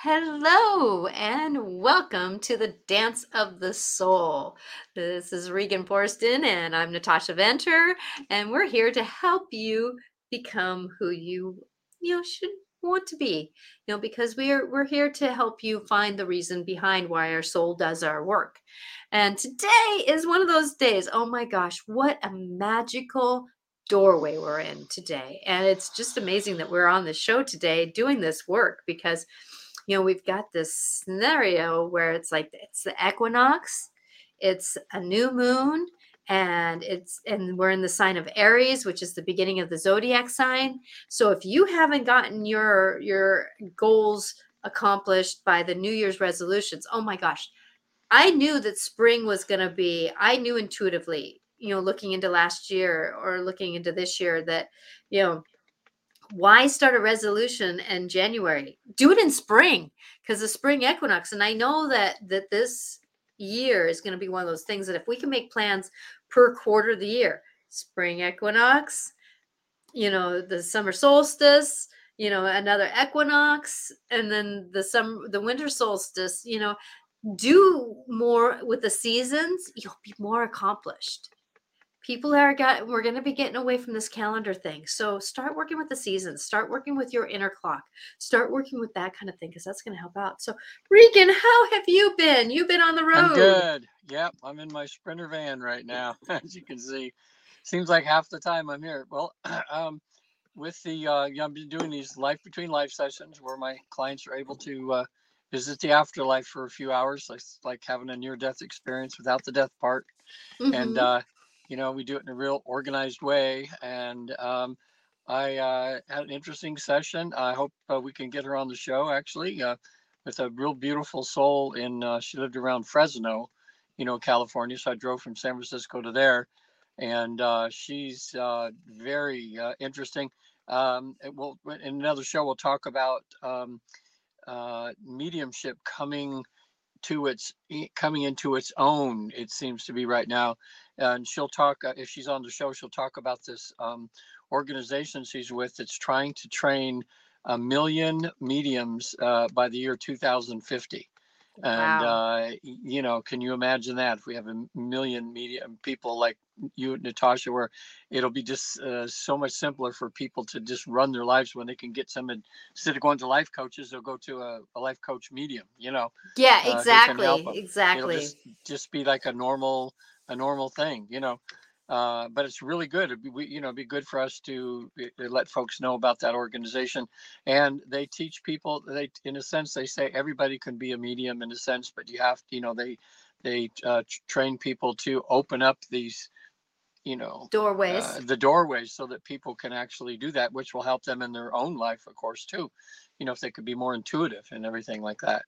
Hello and welcome to the Dance of the Soul. This is Regan Forston and I'm Natasha Venter, and we're here to help you become who you you know should want to be. You know, because we're we're here to help you find the reason behind why our soul does our work. And today is one of those days. Oh my gosh, what a magical doorway we're in today. And it's just amazing that we're on the show today doing this work because you know, we've got this scenario where it's like it's the equinox, it's a new moon, and it's and we're in the sign of Aries, which is the beginning of the zodiac sign. So if you haven't gotten your your goals accomplished by the New Year's resolutions, oh my gosh, I knew that spring was going to be. I knew intuitively, you know, looking into last year or looking into this year that, you know, why start a resolution in January? Do it in spring because the spring equinox. And I know that that this year is going to be one of those things that if we can make plans per quarter of the year, spring equinox, you know, the summer solstice, you know, another equinox, and then the summer, the winter solstice, you know, do more with the seasons, you'll be more accomplished people are got we're going to be getting away from this calendar thing so start working with the seasons start working with your inner clock start working with that kind of thing because that's going to help out so regan how have you been you've been on the road I'm good. Yep, I'm in my sprinter van right now, as you can see. Seems like half the time I'm here. Well, um, with the uh, yeah, I've been doing these life between life sessions where my clients are able to uh, visit the afterlife for a few hours, like like having a near death experience without the death part, and hmm uh, you know we do it in a real organized way and um, i uh, had an interesting session. I hope uh, we can get her on the show actually uh, with a real beautiful soul in uh, she lived around fresno you know california so i drove from san francisco to there and uh, she's uh, very interesting. Um, it will in another show we'll talk about um, uh, mediumship coming to its coming into its own it seems to be right now and she'll talk uh, if she's on the show she'll talk about this um, organization she's with that's trying to train a million mediums uh, by the year 2050 and wow. uh, you know can you imagine that if we have a million medium people like you natasha where it'll be just uh, so much simpler for people to just run their lives when they can get some instead of going to life coaches they'll go to a, a life coach medium you know yeah uh, help exactly it'll exactly. just just be like a normal a normal thing you know uh, but it's really good. It'd be, we, you know, it'd be good for us to uh, let folks know about that organization. And they teach people. They, in a sense, they say everybody can be a medium in a sense, but you have, to you know, they they uh, train people to open up these, you know, uh, doorways the doorways so that people can actually do that, which will help them in their own life, of course, too. You know, if they could be more intuitive and everything like that.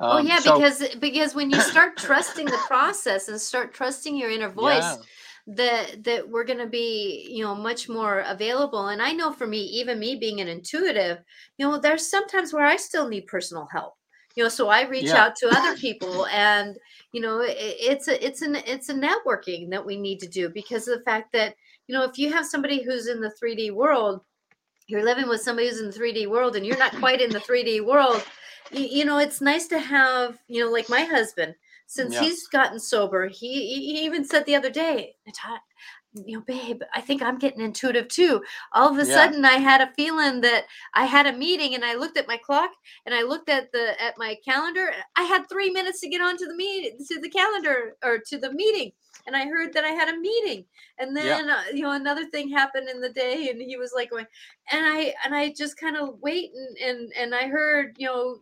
Oh Um, yeah so because because when you start trusting the process and start trusting your inner yeah, voice that that we're going to be you know much more available. And i know for me even me being an intuitive you know there's sometimes where i still need personal help. You know so i reach yeah, out to other people and you know it, it's a it's an it's a networking that we need to do because of the fact that you know if you have somebody who's in the 3d world you're living with somebody who's in the 3d world and you're not quite in the 3d world you, you know it's nice to have you know like my husband since yeah, he's gotten sober he he even said the other day "Nata- you know babe i think i'm getting intuitive too. All of a yeah, sudden i had a feeling that i had a meeting and i looked at my clock and i looked at the at my calendar i had three minutes to get onto the meeting to the calendar or to the meeting and i heard that i had a meeting and yeah, then uh, you know another thing happened in the day and he was like going and i and i just kind of wait and and and i heard you know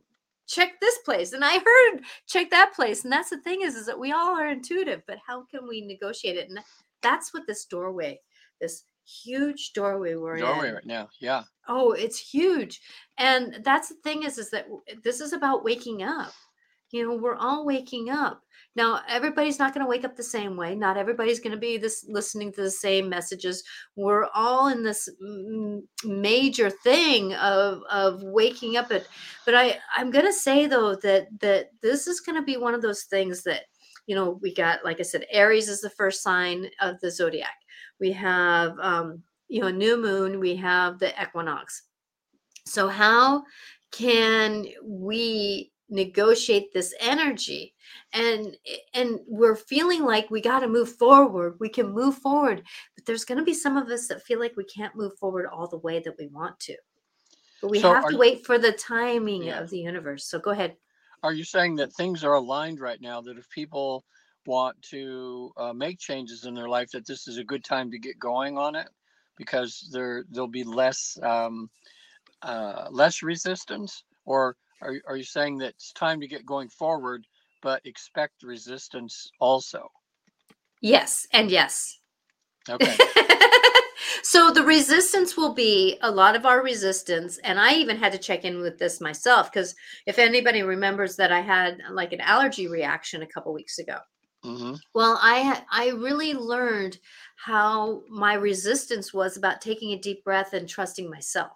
check this place and i heard check that place and that's the thing is is that we all are intuitive but how can we negotiate it? And that's what this doorway this huge doorway we're doorway in right now. Yeah, oh it's huge. And that's the thing is is that this is about waking up you know we're all waking up. Now everybody's not going to wake up the same way. Not everybody's going to be this listening to the same messages. We're all in this major thing of of waking up at but i i'm going to say though that that this is going to be one of those things that you know we got like i said aries is the first sign of the zodiac. We have um you know new moon. We have the equinox. So how can we negotiate this energy. And and we're feeling like we got to move forward we can move forward but there's going to be some of us that feel like we can't move forward all the way that we want to. But we So have to you, wait for the timing yeah. of the universe. So go ahead. Are you saying that things are aligned right now? That if people want to uh, make changes in their life, that this is a good time to get going on it? Because there there'll be less um, uh, less resistance, or are you- are you saying that it's time to get going forward, but expect resistance also? yes and yes Okay. so the resistance will be a lot of our resistance and i even had to check in with this myself because if anybody remembers that i had like an allergy reaction a couple weeks ago hmm well i i really learned how my resistance was about taking a deep breath and trusting myself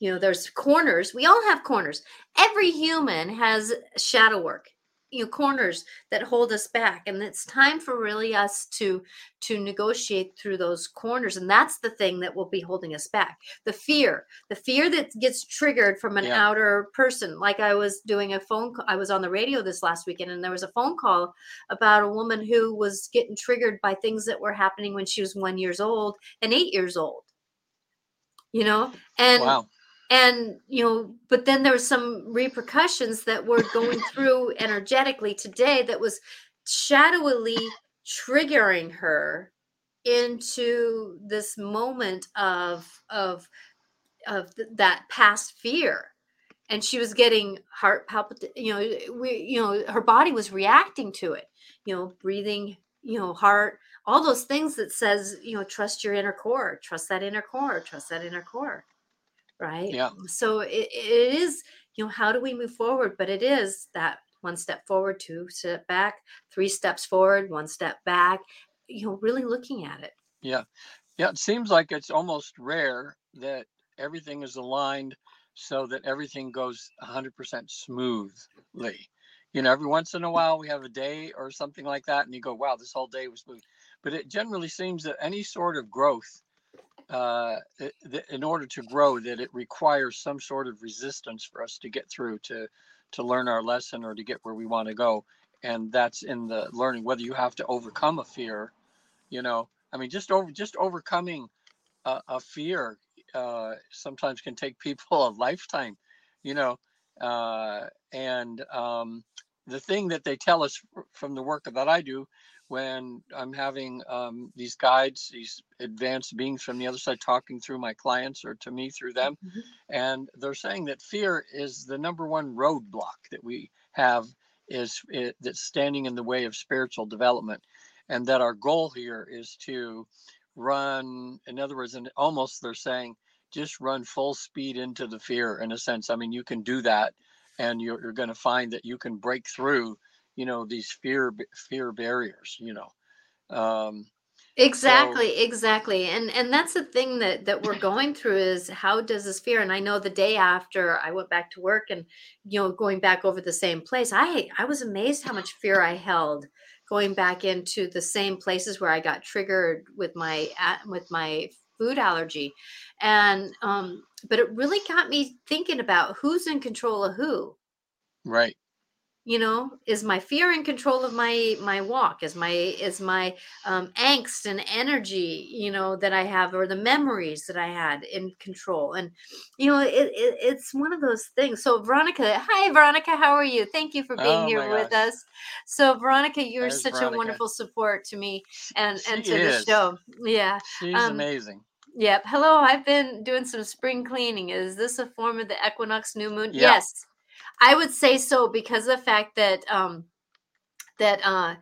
you know there's corners we all have corners every human has shadow work you know corners that hold us back and it's time for really us to to negotiate through those corners and that's the thing that will be holding us back the fear the fear that gets triggered from an Yeah. outer person like i was doing a phone call i was on the radio this last weekend and there was a phone call about a woman who was getting triggered by things that were happening when she was one years old and eight years old you know and Wow. And you know but then there was some repercussions that were going through energetically today that was shadowily triggering her into this moment of of of th- that past fear. And she was getting heart palpit you know we you know her body was reacting to it you know breathing you know heart all those things that says you know trust your inner core trust that inner core trust that inner core right Yeah. so it, it is you know how do we move forward but it is that one step forward two step back three steps forward one step back you know really looking at it Yeah. Yeah. It seems like it's almost rare that everything is aligned so that everything goes 100% smoothly. You know, every once in a while we have a day or something like that, and you go, wow, this whole day was smooth. But it generally seems that any sort of growth, uh, in order to grow, that it requires some sort of resistance for us to get through to to learn our lesson or to get where we want to go. And that's in the learning, whether you have to overcome a fear you know i mean just over just overcoming a, a fear uh sometimes can take people a lifetime you know uh and um the thing that they tell us from the work that i do when i'm having um these guides these advanced beings from the other side talking through my clients or to me through them Mhm. and they're saying that fear is the number one roadblock that we have is it, that's standing in the way of spiritual development and that our goal here is to run in other words and almost they're saying just run full speed into the fear in a sense i mean you can do that and you're, you're going to find that you can break through you know these fear fear barriers you know um so exactly exactly and and that's the thing that that we're going through is how does this fear and i know the day after i went back to work and you know going back over the same place i i was amazed how much fear i held going back into the same places where i got triggered with my with my food allergy. And um but it really got me thinking about who's in control of who. Right you know is my fear in control of my my walk is my is my um, angst and energy you know that i have or the memories that i had in control and you know it, it it's one of those things so veronica hi veronica how are you thank you for being oh here with gosh us so veronica you're there's such a wonderful support to me and she and to the show yeah she's um amazing Yep. Hello. I've been doing some spring cleaning. Is this a form of the equinox new moon? yeah Yes. I would say so because of the fact that um that uh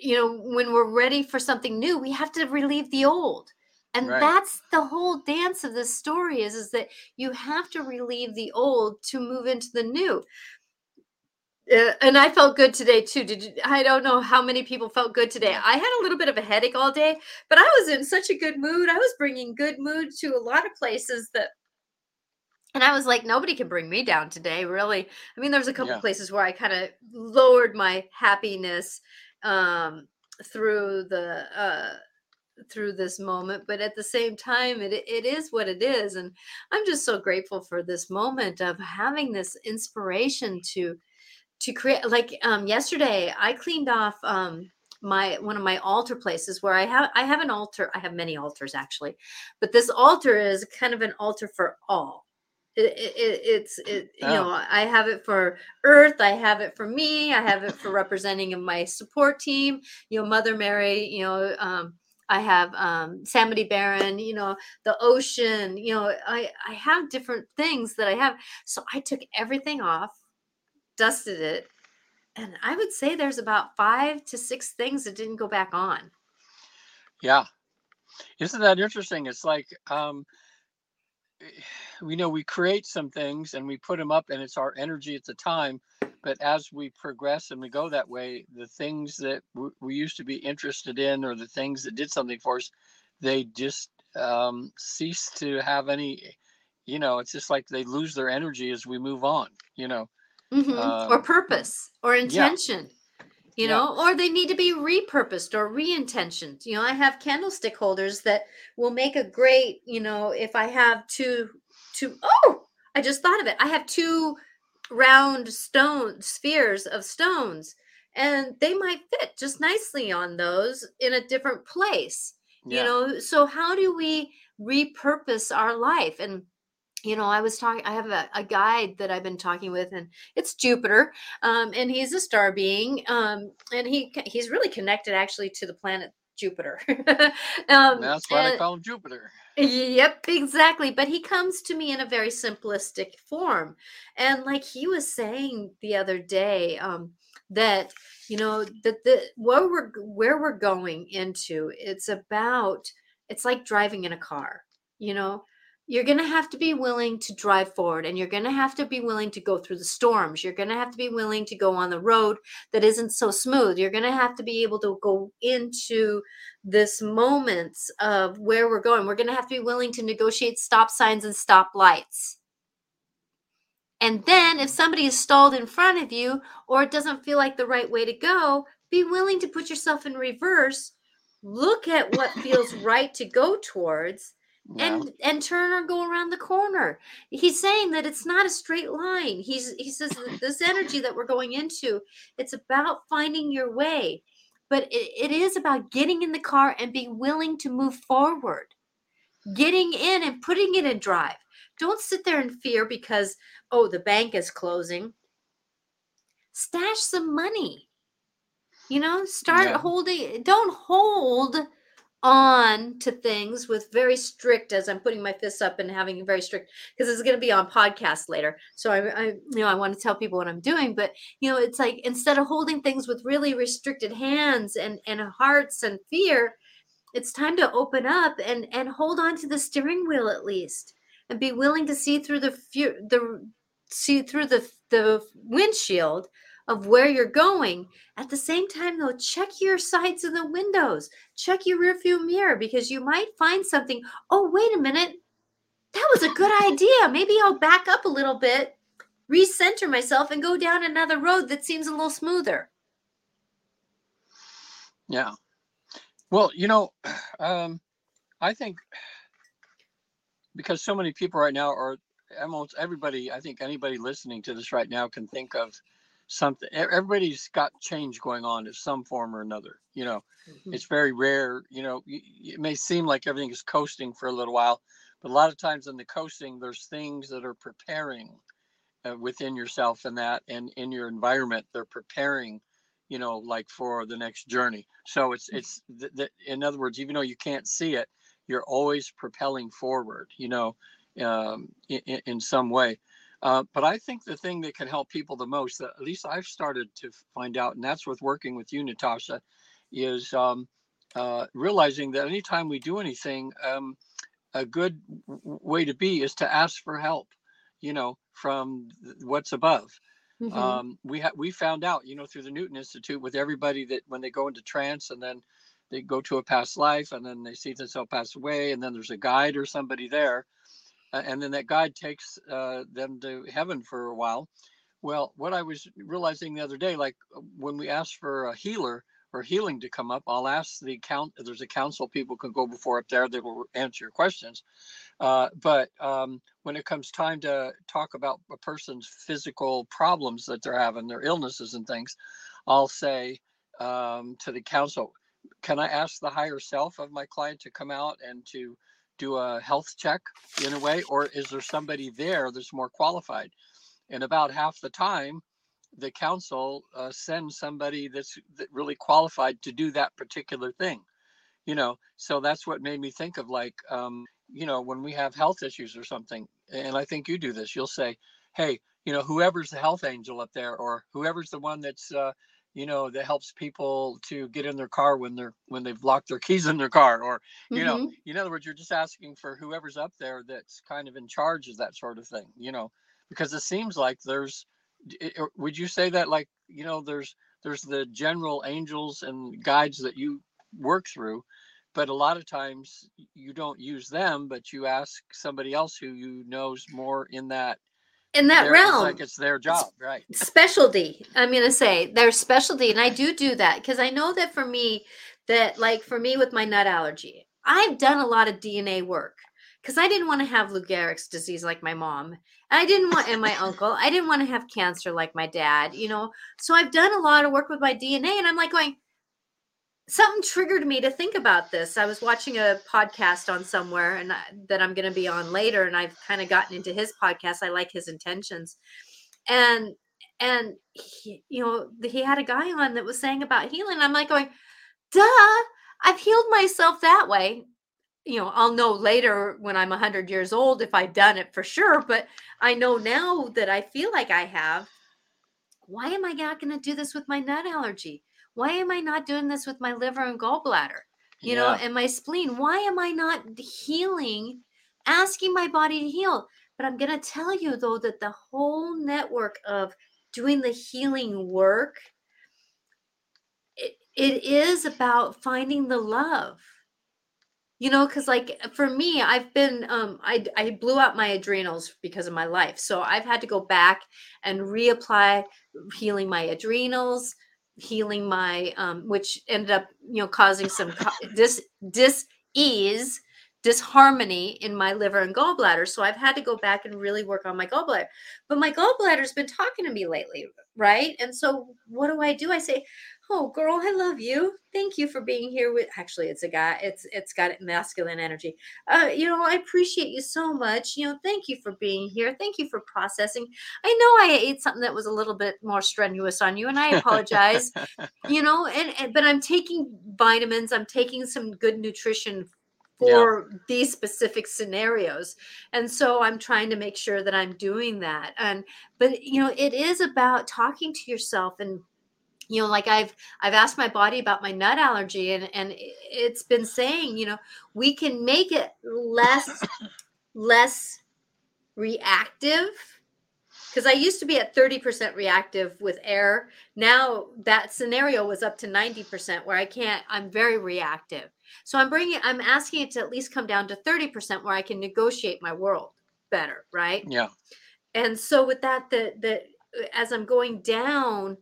you know when we're ready for something new, we have to relieve the old. And right that's the whole dance of this story is is that you have to relieve the old to move into the new. Uh, and I felt good today too. Did you, I don't know how many people felt good today. I had a little bit of a headache all day, but I was in such a good mood. I was bringing good mood to a lot of places that and I was like, nobody can bring me down today, really. I mean, there's a couple yeah places where I kind of lowered my happiness um, through the uh, through this moment but at the same time it it is what it is and i'm just so grateful for this moment of having this inspiration to to create like um yesterday i cleaned off um my one of my altar places where i have i have an altar i have many altars actually but this altar is kind of an altar for all it, it, it's it you know Oh, i have it for earth i have it for me i have it for representing my support team you know mother mary you know um i have um samity baron you know the ocean you know i i have different things that i have so i took everything off dusted it and i would say there's about five to six things that didn't go back on yeah. Isn't that interesting? It's like, um, we know we create some things and we put them up and it's our energy at the time. But as we progress and we go that way, the things that w- we used to be interested in or the things that did something for us, they just um, cease to have any, you know, it's just like they lose their energy as we move on, you know. hmm or Um, purpose or yeah, intention you yeah, know or they need to be repurposed or re-intentioned. You know i have candlestick holders that will make a great you know if i have two two oh i just thought of it. I have two round stone spheres of stones and they might fit just nicely on those in a different place. You know so how do we repurpose our life? And you know i was talking i have a, a guide that i've been talking with and it's jupiter um, and he's a star being um, and he he's really connected actually to the planet jupiter um, that's why and call them Jupiter. Yep, exactly. But he comes to me in a very simplistic form. And like he was saying the other day, um, that you know, that the where we're where we're going into, it's about it's like driving in a car, you know. You're going to have to be willing to drive forward and you're going to have to be willing to go through the storms. You're going to have to be willing to go on the road that isn't so smooth. You're going to have to be able to go into this moments of where we're going. We're going to have to be willing to negotiate stop signs and stop lights. And then if somebody is stalled in front of you or it doesn't feel like the right way to go, be willing to put yourself in reverse, look at what feels right to go towards Yeah, and and turn or go around the corner. He's saying that it's not a straight line. He's he says this energy that we're going into, it's about finding your way. But it, it is about getting in the car and be willing to move forward getting in and putting it in drive. Don't sit there in fear because, oh, the bank is closing. Stash some money. You know, start yeah, holding, don't hold on to things with very strict as I'm putting my fists up and having very strict because it's going to be on podcast later. So I, I, you know, I want to tell people what I'm doing, but you know, it's like instead of holding things with really restricted hands and and hearts and fear, it's time to open up and and hold on to the steering wheel at least and be willing to see through the fu- the see through the the windshield of where you're going. At the same time though check your sides and the windows. Check your rear view mirror because you might find something. Oh wait a minute. That was a good idea. Maybe i'll back up a little bit recenter myself and go down another road that seems a little smoother. Yeah. Well, you know, um, I think because so many people right now are almost everybody, I think anybody listening to this right now can think of something. Everybody's got change going on in some form or another. You know, Mhm. it's very rare. You know, it may seem like everything is coasting for a little while, but a lot of times in the coasting, there's things that are preparing uh, within yourself and that and in your environment they're preparing you know like for the next journey so it's it's th- th- in other words even though you can't see it you're always propelling forward you know um, in, in some way uh, but i think the thing that can help people the most that at least i've started to find out and that's with working with you natasha is um, uh, realizing that anytime we do anything um, a good w- way to be is to ask for help you know from th- what's above Mhm. um, we ha- we found out you know through the newton institute with everybody that when they go into trance and then they go to a past life and then they see themselves pass away and then there's a guide or somebody there and then that guide takes uh, them to heaven for a while well what i was realizing the other day like when we ask for a healer or healing to come up, I'll ask the count. There's a council people can go before up there. They will answer your questions. Uh, but um, when it comes time to talk about a person's physical problems that they're having, their illnesses and things, I'll say um, to the council, can I ask the higher self of my client to come out and to do a health check in a way, or is there somebody there that's more qualified? And about half the time, the council uh, sends somebody that's that really qualified to do that particular thing. You know, so that's what made me think of like, um, you know, when we have health issues or something, and I think you do this, you'll say, hey, you know, whoever's the health angel up there, or whoever's the one that's uh, you know that helps people to get in their car when they're when they've locked their keys in their car or you mm-hmm. know in other words you're just asking for whoever's up there that's kind of in charge of that sort of thing you know because it seems like there's would you say that like you know there's there's the general angels and guides that you work through but a lot of times you don't use them but you ask somebody else who you knows more in that in that their, realm like it's their job right. specialty i'm going to say their specialty and i do do that because i know that for me that like for me with my nut allergy i've done a lot of dna work because i didn't want to have lou gehrig's disease like my mom i didn't want and my uncle i didn't want to have cancer like my dad you know. So i've done a lot of work with my dna and i'm like going something triggered me to think about this. I was watching a podcast on somewhere and I, that I'm going to be on later and I've kind of gotten into his podcast. I like his intentions. And and he, you know, he had a guy on that was saying about healing. I'm like going, "Duh, I've healed myself that way." You know, I'll know later when I'm 100 years old if I've done it for sure, but I know now that I feel like I have. Why am I not going to do this with my nut allergy? Why am I not doing this with my liver and gallbladder? You yeah. know, and my spleen. Why am I not healing, asking my body to heal? But I'm going to tell you, though, that the whole network of doing the healing work, it, it is about finding the love you know because like for me i've been um I, I blew out my adrenals because of my life so i've had to go back and reapply healing my adrenals healing my um, which ended up you know causing some dis dis ease disharmony in my liver and gallbladder so i've had to go back and really work on my gallbladder. But my gallbladder's been talking to me lately right? And so what do i do? I say oh girl i love you. Thank you for being here with actually it's a guy it's it's got masculine energy. Uh you know i appreciate you so much. You know thank you for being here. Thank you for processing. I know i ate something that was a little bit more strenuous on you and i apologize you know and, and but i'm taking vitamins i'm taking some good nutrition for yeah. these specific scenarios. And so i'm trying to make sure that i'm doing that. And but you know it is about talking to yourself and you know like i've i've asked my body about my nut allergy and and it's been saying you know we can make it less less reactive. Because i used to be at 30% reactive with air. Now that scenario was up to 90% where i can't i'm very reactive so i'm bringing i'm asking it to at least come down to 30% where i can negotiate my world better right? Yeah. And so with that the the as i'm going down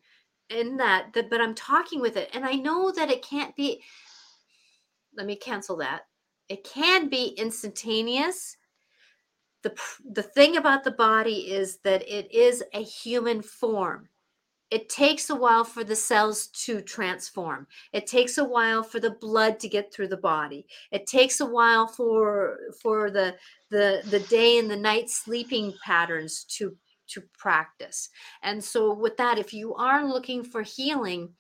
in that, that but i'm talking with it and i know that it can't be let me cancel that. It can be instantaneous. The the thing about the body is that it is a human form it takes a while for the cells to transform. It takes a while for the blood to get through the body. It takes a while for for the the the day and the night sleeping patterns to to practice. And so, with that, if you are looking for healing,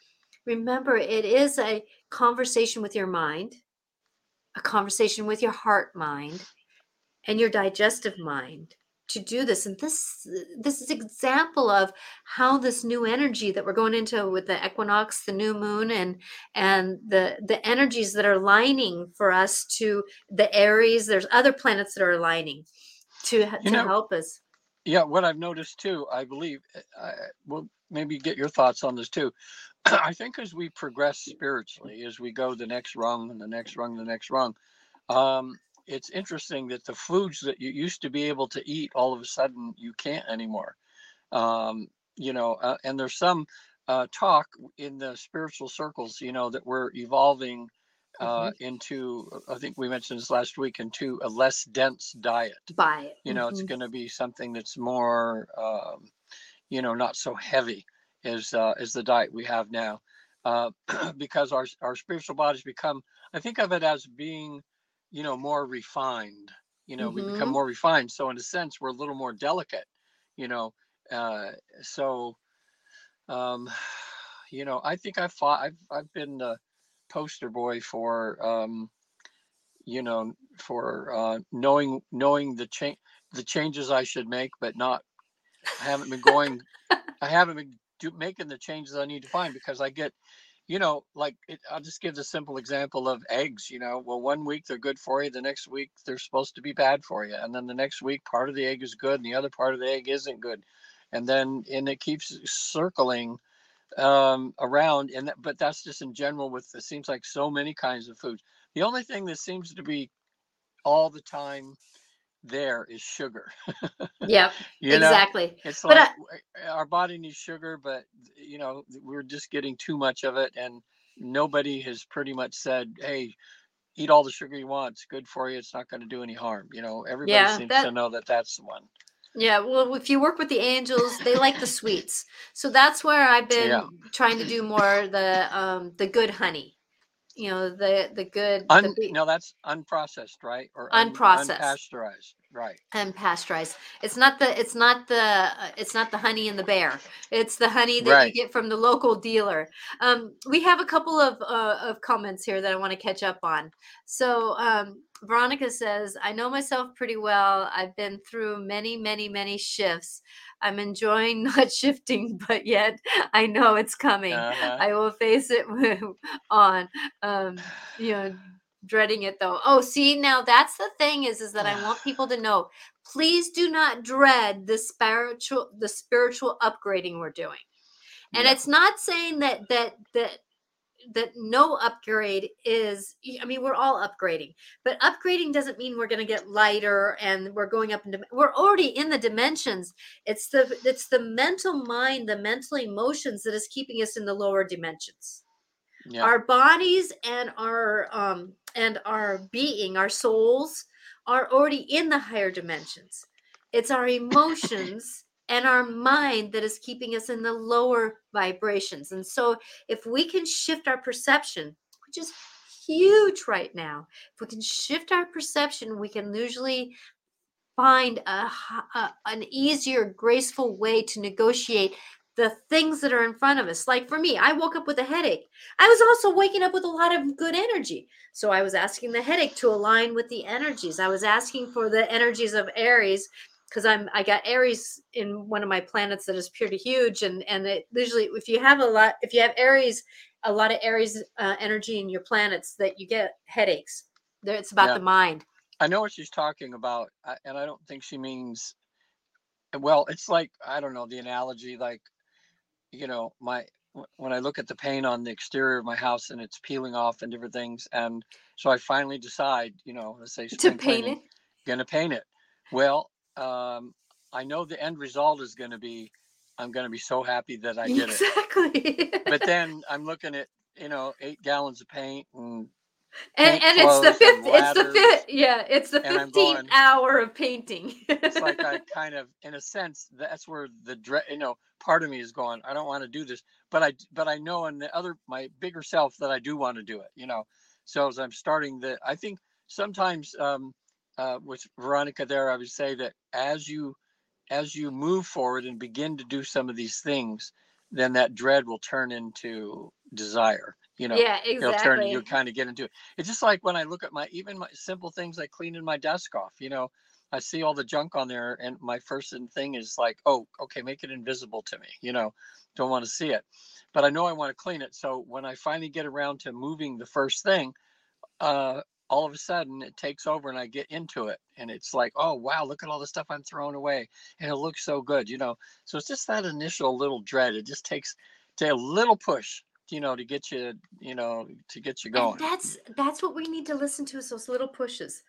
remember it is a conversation with your mind, a conversation with your heart mind, and your digestive mind to do this and this this is example of how this new energy that we're going into with the equinox the new moon and and the the energies that are aligning for us to the aries there's other planets that are aligning to you to know, help us yeah, what I've noticed too, I believe, eh, I will maybe get your thoughts on this too. I think as we progress spiritually, as we go the next rung and the next rung, the next rung, um, it's interesting that the foods that you used to be able to eat, all of a sudden you can't anymore. Um, you know, uh, and there's some uh, talk in the spiritual circles, you know, that we're evolving uh, Mhm. into, I think we mentioned this last week, into a less dense diet. It. You know, it's Mhm. going to be something that's more, um, you know, not so heavy as uh, as the diet we have now, uh, because our our spiritual bodies become. I think of it as being, you know, more refined. You know, we become Mhm. more refined. So in a sense, we're a little more delicate. You know, uh, so um, you know, I think I fought. I've I've been the poster boy for um, you know for uh, knowing knowing the change the changes I should make, but not. I haven't been going. I haven't been do, making the changes I need to find because I get, you know, like it, I'll just give the simple example of eggs. You know, well, one week they're good for you, the next week they're supposed to be bad for you, and then the next week part of the egg is good and the other part of the egg isn't good, and then and it keeps circling um, around. And that, but that's just in general with it seems like so many kinds of foods. The only thing that seems to be all the time there is sugar. Yep. You know, exactly. it's But like I- w- our body needs sugar, but you know we're just getting too much of it, and nobody has pretty much said, "Hey, eat all the sugar you want. It's good for you. It's not going to do any harm." You know, everybody Yeah, seems that- to know that that's the one. Yeah, well, if you work with the angels, they like the sweets. So that's where I've been Yeah. trying to do more the um the good honey. You know, the the good Un- be- no, that's unprocessed, right? Or un- Unprocessed. unpasteurized, right? and pasteurized. It's not the it's not the uh, it's not the honey in the bear. It's the honey that Right. you get from the local dealer. Um, we have a couple of uh, of comments here that I want to catch up on. So um, Veronica says, "I know myself pretty well. I've been through many, many, many shifts. I'm enjoying not shifting, but yet I know it's coming. Uh-huh. I will face it on. Um, you know." dreading it though oh see now that's the thing is is that i want people to know please do not dread the spiritual the spiritual upgrading we're doing and it's not saying that that that that no upgrade is i mean we're all upgrading but upgrading doesn't mean we're going to get lighter and we're going up into we're already in the dimensions. It's the it's the mental mind the mental emotions that is keeping us in the lower dimensions. Yeah. our bodies and our um and our being our souls are already in the higher dimensions. It's our emotions and our mind that is keeping us in the lower vibrations and so if we can shift our perception which is huge right now if we can shift our perception we can usually find a an easier graceful way to negotiate the things that are in front of us like for me i woke up with a headache I was also waking up with a lot of good energy. So I was asking the headache to align with the energies. I was asking for the energies of Aries because I'm I got Aries in one of my planets that is pretty huge and and it usually if you have a lot if you have Aries a lot of Aries uh, energy in your planets that you get headaches. It's about Yeah. the mind. I know what she's talking about, and I don't think she means. Well, it's like I don't know the analogy, like, you know, my when I look at the paint on the exterior of my house and it's peeling off and different things, and so I finally decide, you know, let's say To paint it. gonna paint it. Well, um, I know the end result is gonna be, I'm gonna be so happy that I did it. Exactly. But then I'm looking at, you know, eight gallons of paint and and, and it's the fifth it's the fifth yeah, it's the 15th hour of painting. it's like I kind of, in a sense, that's where the you know, part of me is going, I don't want to do this, but I, but I know in the other, my bigger self that I do want to do it, you know. So as I'm starting the, I think sometimes um, uh, with Veronica there, I would say that as you, as you move forward and begin to do some of these things, then that dread will turn into desire, you know. yeah, It'll turn, exactly. you'll kind of get into it. It's just like when I look at my, even my simple things like cleaning my desk off, you know, I see all the junk on there, and my first thing is like, oh, okay, make it invisible to me. You know, don't want to see it, but I know I want to clean it. So when I finally get around to moving the first thing, uh, all of a sudden it takes over, and I get into it, and it's like, oh wow, look at all the stuff I'm throwing away, and it looks so good. You know, so it's just that initial little dread. It just takes a little push, you know, to get you, you know, to get you going. And that's that's what we need to listen to is those little pushes.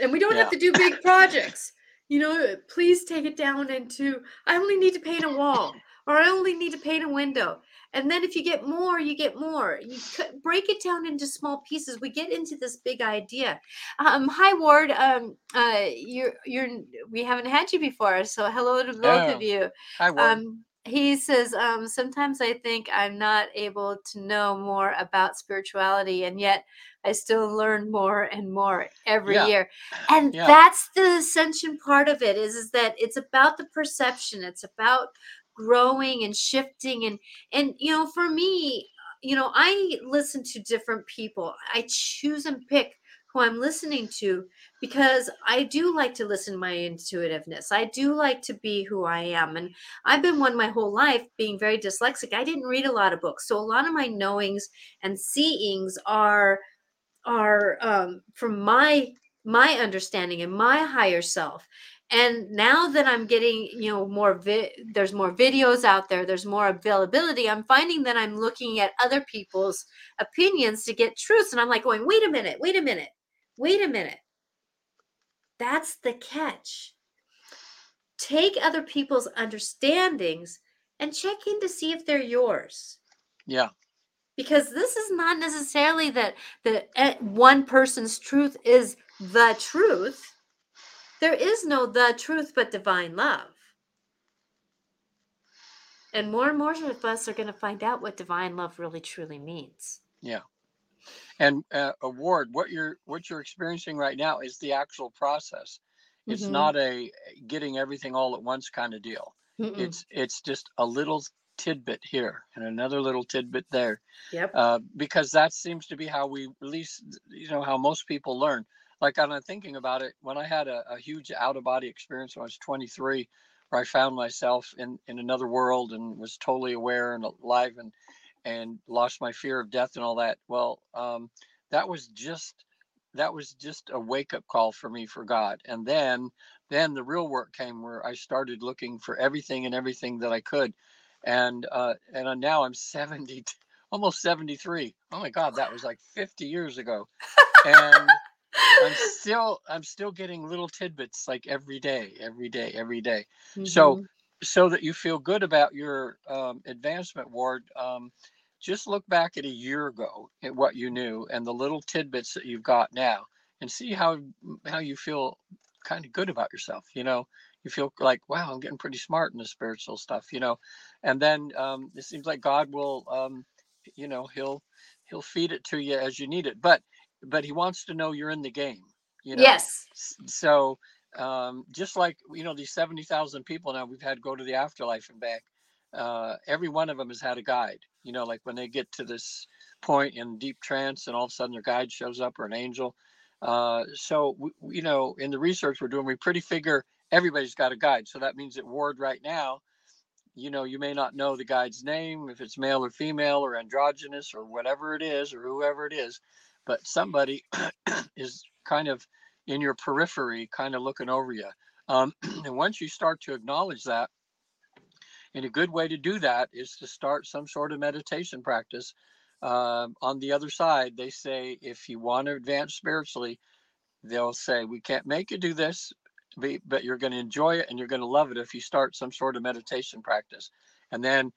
And we don't Yeah. have to do big projects. You know, please take it down into I only need to paint a wall. or I only need to paint a window. And then if you get more, you get more. You break it down into small pieces. We get into this big idea. Um, hi Ward. Um, uh, you're you're we haven't had you before, so hello to both of you. Hi Ward. Um, he says um, sometimes i think i'm not able to know more about spirituality and yet i still learn more and more every Yeah. year and Yeah. that's the ascension part of it is, is that it's about the perception it's about growing and shifting and and you know for me you know i listen to different people i choose and pick who i'm listening to because i do like to listen to my intuitiveness i do like to be who i am and I've been one my whole life being very dyslexic. I didn't read a lot of books. So a lot of my knowings and seeings are are um, from my my understanding and my higher self. And now that I'm getting, you know, more vi- there's more videos out there, there's more availability. I'm finding that I'm looking at other people's opinions to get truths and I'm like going, "Wait a minute, wait a minute. Wait a minute." That's the catch take other people's understandings and check in to see if they're yours Yeah. because this is not necessarily that the eh, one person's truth is the truth there is no the truth but divine love and more and more of us are going to find out what divine love really truly means Yeah. And uh, award what you're what you're experiencing right now is the actual process. It's Mhm. not a getting everything all at once kind of deal. Mm-mm. It's it's just a little tidbit here and another little tidbit there. yep uh, because that seems to be how we at least you know how most people learn like i'm thinking about it when i had a, a huge out of body experience when i was 23 where i found myself in in another world and was totally aware and alive and and lost my fear of death and all that well um, that was just that was just a wake up call for me for god. And then then the real work came where i started looking for everything and everything that i could. And uh and uh, now i'm 70 almost 73 oh my god that was like 50 years ago. And i'm still i'm still getting little tidbits like every day every day every day. So- Mhm. so that you feel good about your um, advancement ward um, just look back at a year ago at what you knew and the little tidbits that you've got now and see how how you feel kind of good about yourself you know? You feel like wow i'm getting pretty smart in the spiritual stuff you know? And then um, it seems like god will um, you know he'll he'll feed it to you as you need it. But but he wants to know you're in the game you know? Yes. So um, just like you know these 70,000 people now we've had go to the afterlife and back uh, every one of them has had a guide you know like when they get to this point in deep trance and all of a sudden their guide shows up or an angel uh, so we, you know in the research we're doing we pretty figure everybody's got a guide so that means that ward right now you know you may not know the guide's name if it's male or female or androgynous or whatever it is or whoever it is but somebody is kind of in your periphery kind of looking over you. Um, and once you start to acknowledge that and a good way to do that is to start some sort of meditation practice. Um, on the other side they say if you want to advance spiritually they'll say we can't make you do this but, but you're going to enjoy it and you're going to love it if you start some sort of meditation practice. And then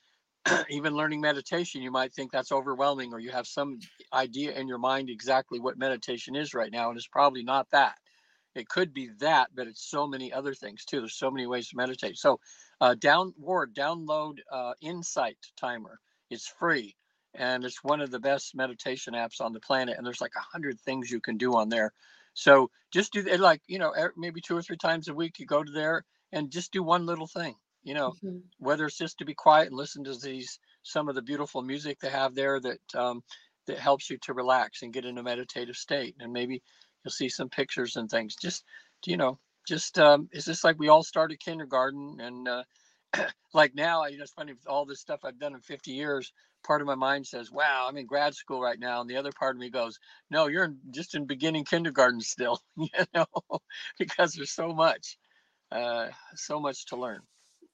even learning meditation you might think that's overwhelming or you have some idea in your mind exactly what meditation is right now and it's probably not that. It could be that but it's so many other things too there's so many ways to meditate. So uh, down ward download uh, insight timer. It's free and it's one of the best meditation apps on the planet and there's like a hundred things you can do on there. So just do it like you know maybe two or three times a week you go to there and just do one little thing you know Mhm. whether it's just to be quiet and listen to these some of the beautiful music they have there that um, that helps you to relax and get in a meditative state. And maybe you'll see some pictures and things. Just you know just um, it's just like we all started kindergarten and uh, like now you know it's funny with all this stuff i've done in 50 years part of my mind says wow i'm in grad school right now. And the other part of me goes no you're in, just in beginning kindergarten still you know because there's so much uh, so much to learn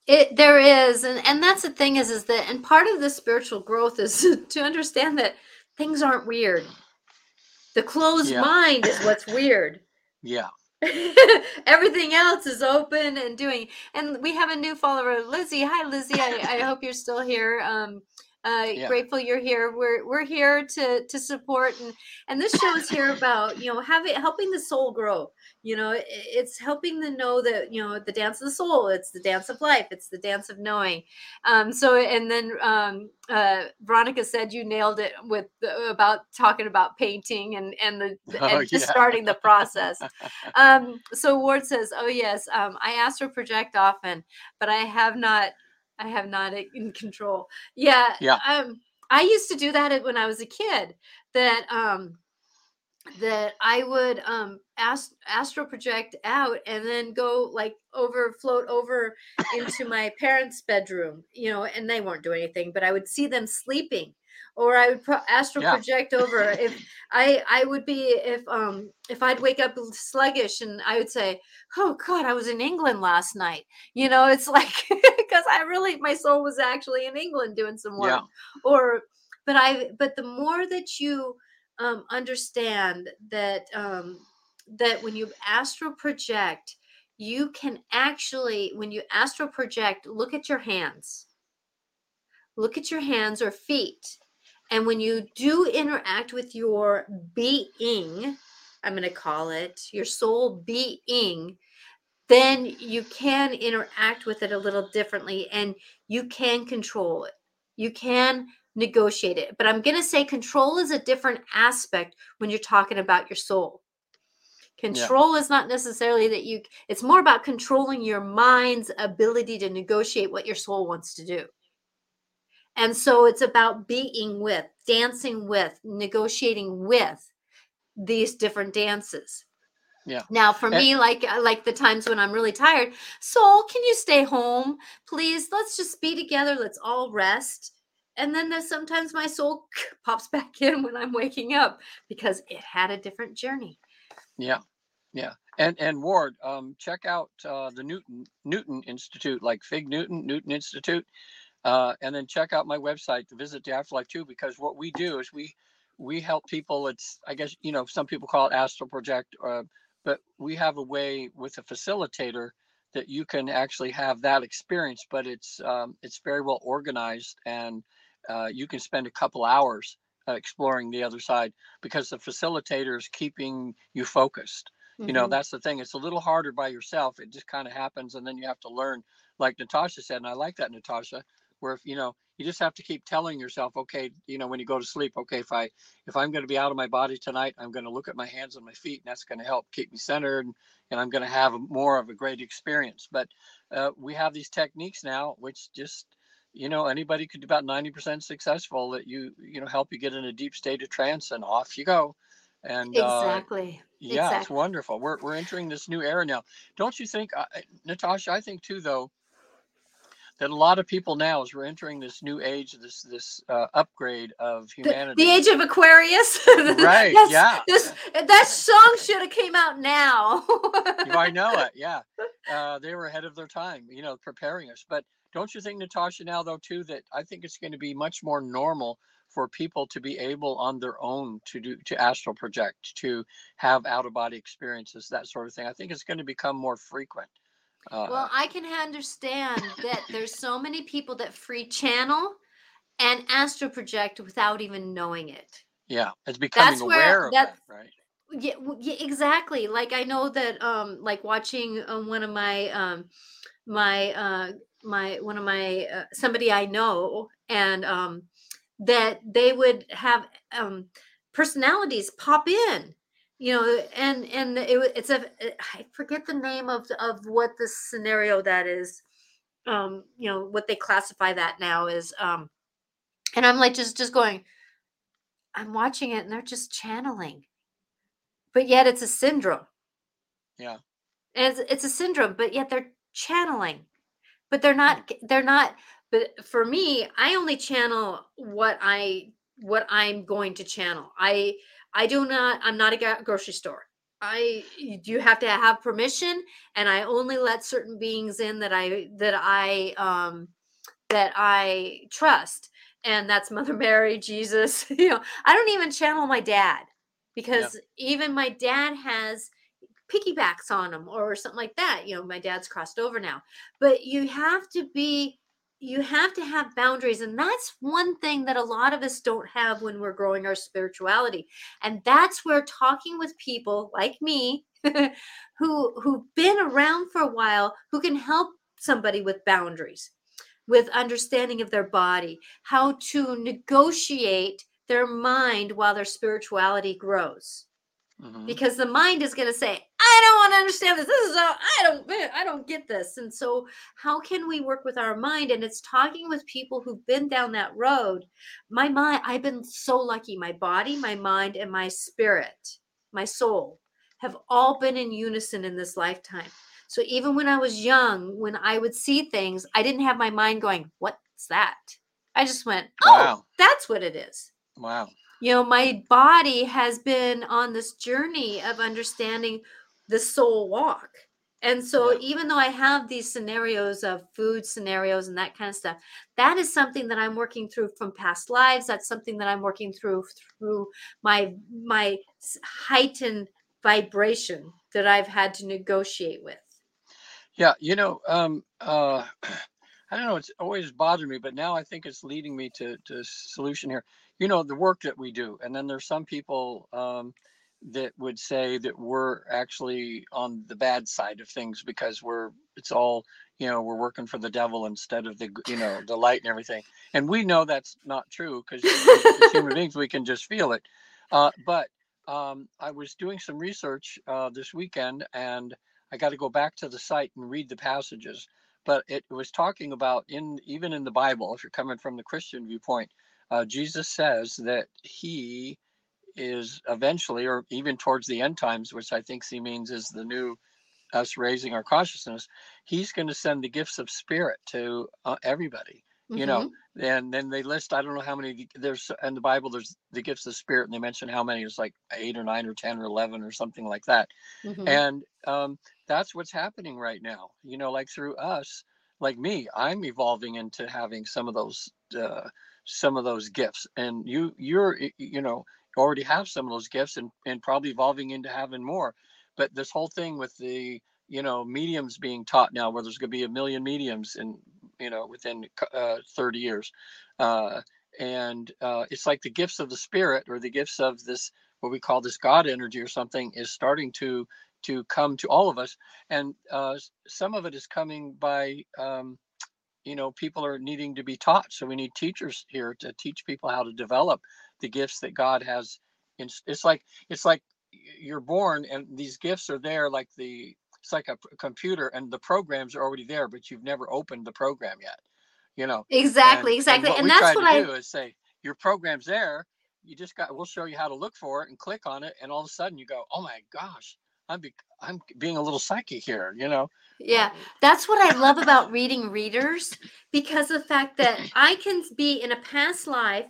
It there is, and and that's the thing is is that and part of the spiritual growth is to understand that things aren't weird. The closed Yeah. mind is what's weird. yeah everything else is open and doing. And we have a new follower, Lizzie. Hi, Lizzie. I, I hope you're still here. Um, uh, Yeah. grateful you're here. We're we're here to to support and and this show is here about you know having helping the soul grow. You know, it, it's helping them know that you know the dance of the soul. It's the dance of life. It's the dance of knowing. Um, so and then um, uh, Veronica said you nailed it with the, about talking about painting and and the Oh, and just yeah. starting the process. um, so Ward says, "Oh yes, um, I astral project often, but I have not. I have not in control. Yeah, Yeah. Um, I used to do that when I was a kid. That um, that I would um ast- astral project out and then go like over float over into my parents' bedroom, you know, and they weren't doing anything, but I would see them sleeping. Or I would pro- astral Yeah. project over if I I would be if um if I'd wake up sluggish and I would say, "Oh God, I was in England last night." You know, it's like because I really my soul was actually in England doing some work. Yeah. Or, but I but the more that you um, understand that um, that when you astral project, you can actually when you astral project, look at your hands. Look at your hands or feet. And when you do interact with your being, I'm going to call it your soul being, then you can interact with it a little differently and you can control it. You can negotiate it. But I'm going to say control is a different aspect when you're talking about your soul. Control is not necessarily that you, it's more about controlling your mind's ability to negotiate what your soul wants to do. And so it's about being with, dancing with, negotiating with these different dances. Yeah. Now, for And- me, like uh, like the times when I'm really tired, soul, can you stay home, please? Let's just be together. Let's all rest. And then there's sometimes my soul pops back in when I'm waking up because it had a different journey. Yeah, yeah. And and Ward, um, check out uh, the Newton Newton Institute, like Fig Newton Newton Institute, uh, and then check out my website to visit the Afterlife too. Because what we do is we we help people. It's I guess you know some people call it astral project, uh, but we have a way with a facilitator that you can actually have that experience. But it's um, it's very well organized, and uh, you can spend a couple hours uh, exploring the other side because the facilitator is keeping you focused you know Mhm. that's the thing it's a little harder by yourself it just kind of happens and then you have to learn like natasha said and i like that natasha where if you know you just have to keep telling yourself okay you know when you go to sleep okay if i if i'm going to be out of my body tonight i'm going to look at my hands and my feet and that's going to help keep me centered and, and i'm going to have a, more of a great experience but uh, we have these techniques now which just you know anybody could be about 90% successful that you you know help you get in a deep state of trance and off you go and uh, Exactly. yeah, it's wonderful. We're we're entering this new era now. Don't you think, uh, uh, Natasha? I think too, though, that a lot of people now, as we're entering this new age, this this uh, upgrade of humanity. the age of Aquarius. Right, yeah. This that song should have came out now. I know it. Yeah, uh, they were ahead of their time. You know, preparing us. But don't you think, Natasha? Now, though, too, that I think it's going to be much more normal for people to be able on their own to do to astral project, to have out of body experiences, that sort of thing. I think it's going to become more frequent. Uh, Well, I can understand that there's so many people that free channel and astral project without even knowing it. Yeah, it's becoming where- aware of that, right? Yeah, yeah, exactly. Like I know that um like watching um, one of my um my uh my one of my uh, somebody I know and um that they would have um personalities pop in you know and and it, it's a i forget the name of of what the scenario that is um you know what they classify that now is um and i'm like just just going i'm watching it and they're just channeling but yet it's a syndrome. Yeah. and it's, it's a syndrome but yet they're channeling but they're not they're not but for me i only channel what i what i'm going to channel. I i do not i'm not a grocery store. I you have to have permission and i only let certain beings in that i that i um that i trust and that's mother mary jesus you know. I don't even channel my dad because even my dad has piggybacks on him or something like that. You know, my dad's crossed over now, but you have to be you have to have boundaries and that's one thing that a lot of us don't have when we're growing our spirituality and that's where talking with people like me who who've been around for a while who can help somebody with boundaries with understanding of their body how to negotiate their mind while their spirituality grows mm-hmm. because the mind is going to say i don't want to understand this. This is a, i don't i don't get this. And so how can we work with our mind? And it's talking with people who've been down that road. My mind i've been so lucky. My body my mind and my spirit my soul have all been in unison in this lifetime. So even when i was young when i would see things i didn't have my mind going what's that? I just went oh wow. that's what it is. Wow you know my body has been on this journey of understanding the soul walk. And so yeah. even though i have these scenarios of food scenarios and that kind of stuff that is something that i'm working through from past lives. That's something that i'm working through through my my heightened vibration that i've had to negotiate with. Yeah you know um uh i don't know it's always bothered me but now i think it's leading me to to solution here you know the work that we do and then there's some people um, that would say that we're actually on the bad side of things because we're it's all you know we're working for the devil instead of the you know the light and everything. And we know that's not true because human beings we can just feel it. Uh, but um, i was doing some research uh, this weekend and i got to go back to the site and read the passages. But it was talking about in even in the bible if you're coming from the christian viewpoint uh, Jesus says that he is eventually, or even towards the end times, which I think he means is the new us raising our consciousness, he's going to send the gifts of spirit to uh, everybody. Mm-hmm. You know, mm-hmm. and then they list I don't know how many there's in the Bible. There's the gifts of spirit, and they mention how many. It's like eight or nine or ten or eleven or something like that. Mm-hmm. And um, that's what's happening right now. You know, like through us, like me, I'm evolving into having some of those. Uh, some of those gifts and you you're you know already have some of those gifts and and probably evolving into having more. But this whole thing with the you know mediums being taught now where there's going to be a million mediums in you know within uh, 30 years uh, and uh, it's like the gifts of the spirit or the gifts of this what we call this god energy or something is starting to to come to all of us. And uh, some of it is coming by um, you know people are needing to be taught. So we need teachers here to teach people how to develop the gifts that god has it's like it's like you're born and these gifts are there like the it's like a computer and the programs are already there but you've never opened the program yet you know? Exactly and, exactly and, and that's what i do is say your program's there. You just got we'll show you how to look for it and click on it. And all of a sudden you go oh my gosh I'm be, I'm being a little psychic here, you know. Yeah, that's what I love about reading readers because the fact that I can be in a past life,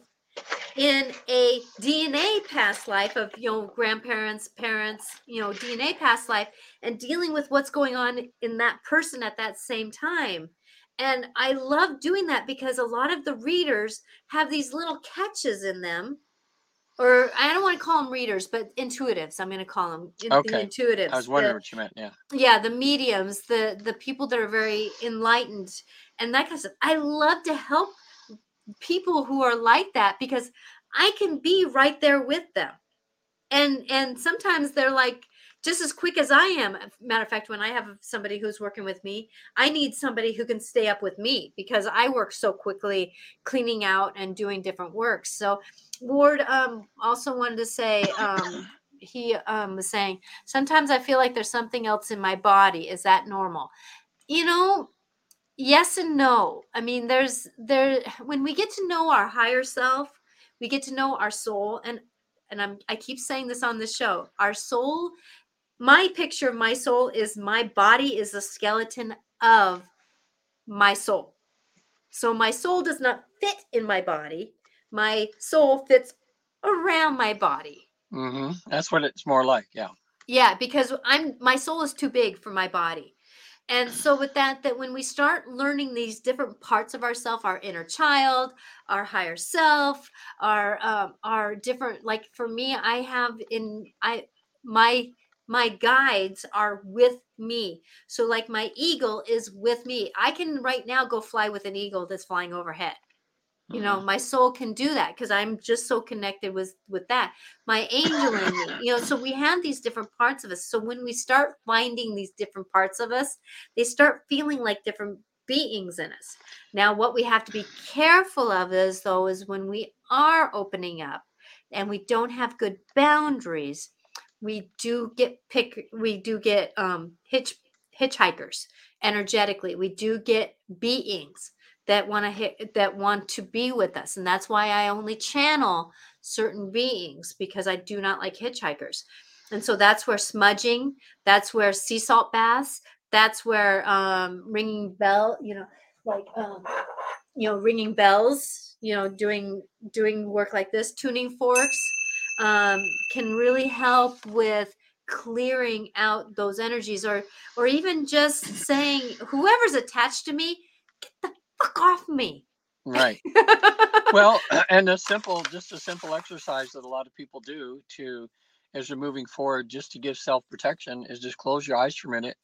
in a DNA past life of you know grandparents, parents, you know DNA past life, and dealing with what's going on in that person at that same time. And I love doing that because a lot of the readers have these little catches in them or I don't want to call them readers, but intuitives. I'm going to call them in, okay. the intuitives. I was wondering the, what you meant. Yeah. Yeah, the mediums, the the people that are very enlightened, and that kind of stuff. I love to help people who are like that because I can be right there with them, and and sometimes they're like, just as quick as I am. Matter of fact, when I have somebody who's working with me, I need somebody who can stay up with me because I work so quickly cleaning out and doing different works. So, Ward um, also wanted to say, um, he um, was saying, sometimes I feel like there's something else in my body. Is that normal? You know, yes and no. I mean, there's there when we get to know our higher self, we get to know our soul and and I'm I keep saying this on the show. Our soul my picture of my soul is my body is a skeleton of my soul. So my soul does not fit in my body. My soul fits around my body. Mm-hmm. That's what it's more like. Yeah. Yeah, because I'm my soul is too big for my body. And so with that, that when we start learning these different parts of ourself, our inner child, our higher self, our um, our different like for me, I have in I my my guides are with me. So, like my eagle is with me. I can right now go fly with an eagle that's flying overhead. You know, Mhm. my soul can do that because I'm just so connected with with that. My angel in me, you know. So we have these different parts of us. So when we start finding these different parts of us, they start feeling like different beings in us. Now, what we have to be careful of is though is when we are opening up and we don't have good boundaries, we do get pick we do get um hitch hitchhikers energetically. We do get beings that want to hit that want to be with us. And that's why I only channel certain beings because I do not like hitchhikers. And so that's where smudging, that's where sea salt baths, that's where um ringing bell, you know, like um you know ringing bells you know doing doing work like this tuning forks um, can really help with clearing out those energies or or even just saying whoever's attached to me get the fuck off me Right. Well, and a simple, just a simple exercise that a lot of people do to, as you're moving forward, just to give self protection, is just close your eyes for a minute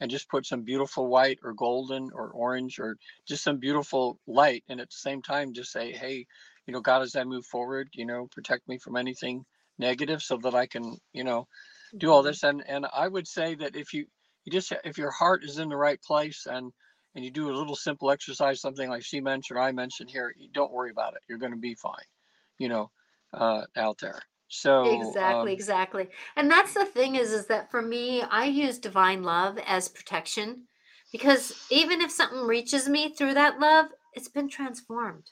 and just put some beautiful white or golden or orange or just some beautiful light. And at the same time, just say, hey, you know, God, as I move forward, you know, protect me from anything negative so that I can, you know, do all Mhm. this. And and I would say that if you you just if your heart is in the right place and and you do a little simple exercise, something like she mentioned or I mentioned here, don't worry about it. You're going to be fine, you know, uh, out there. So exactly um, exactly and that's the thing is is that for me i use divine love as protection because even if something reaches me through that love it's been transformed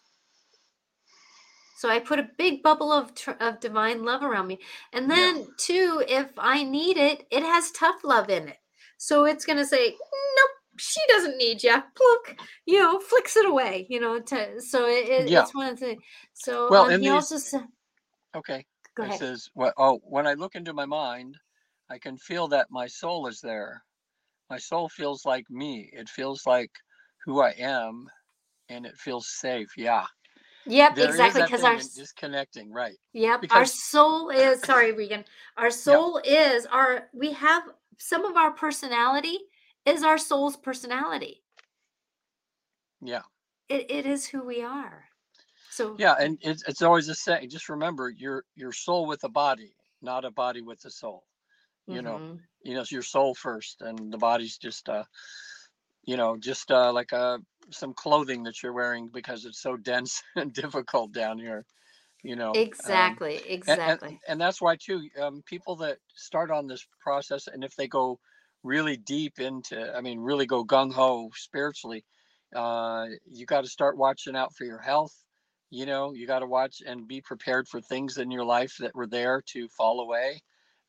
So I put a big bubble of of divine love around me. And yeah, then too, if I need it, it has tough love in it. So it's gonna say, nope, she doesn't need you. Plunk, you know, flicks it away. You know, to so it, it, yeah. it's one of the. So Well, um, he these, also said, okay, go ahead. says, well, oh, when I look into my mind, I can feel that my soul is there. My soul feels like me. It feels like who I am, and it feels safe. Yeah, Yep, there exactly. Because our thing in s- disconnecting, right? yep, our soul is sorry, Regan. Our yeah, soul is our. We have some of our personality is our soul's personality. yeah. It, it is who we are. So Yeah, and it's it's always the same. Just remember, your your soul with a body, not a body with a soul. You know, mhm. you know, it's your soul first, and the body's just uh, you know, just uh, like uh, some clothing that you're wearing because it's so dense and difficult down here. You know, um, exactly, and, and exactly. and that's why too. Um, people that start on this process, and if they go really deep into, I mean, really go gung ho spiritually, uh, you got to start watching out for your health. You know, you got to watch and be prepared for things in your life that were there to fall away,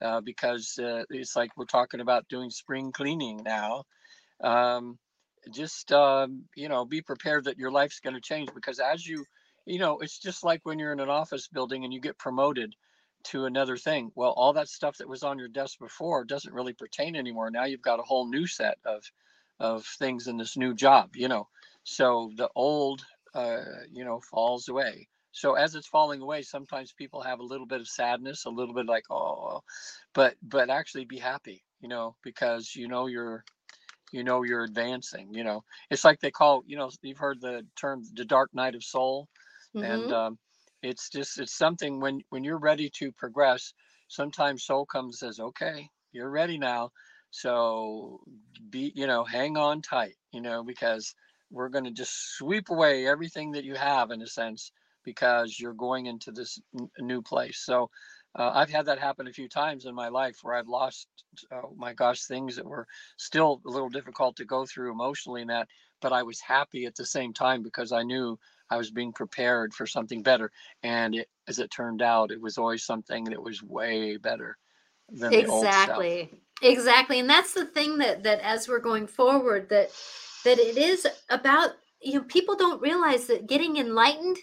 uh, because uh, it's like we're talking about doing spring cleaning now. Um, just um, you know, be prepared that your life's going to change because as you, you know, it's just like when you're in an office building and you get promoted to another thing. Well, all that stuff that was on your desk before doesn't really pertain anymore. Now you've got a whole new set of of things in this new job. You know, so the old, uh, you know, falls away. So as it's falling away, sometimes people have a little bit of sadness, a little bit like, oh, but but actually be happy, you know, because you know you're you know you're advancing. You know, it's like they call, you know, you've heard the term the dark night of soul, and Mhm. um, it's just it's something when when you're ready to progress. Sometimes soul comes and says, okay, you're ready now. So be, you know, hang on tight, you know, because we're going to just sweep away everything that you have in a sense because you're going into this n- new place. So uh, I've had that happen a few times in my life where I've lost, oh my gosh, things that were still a little difficult to go through emotionally in that, but I was happy at the same time because I knew I was being prepared for something better. And it, as it turned out, it was always something that was way better than. Exactly. Exactly. And that's the thing that that as we're going forward that that it is about you know people don't realize that getting enlightened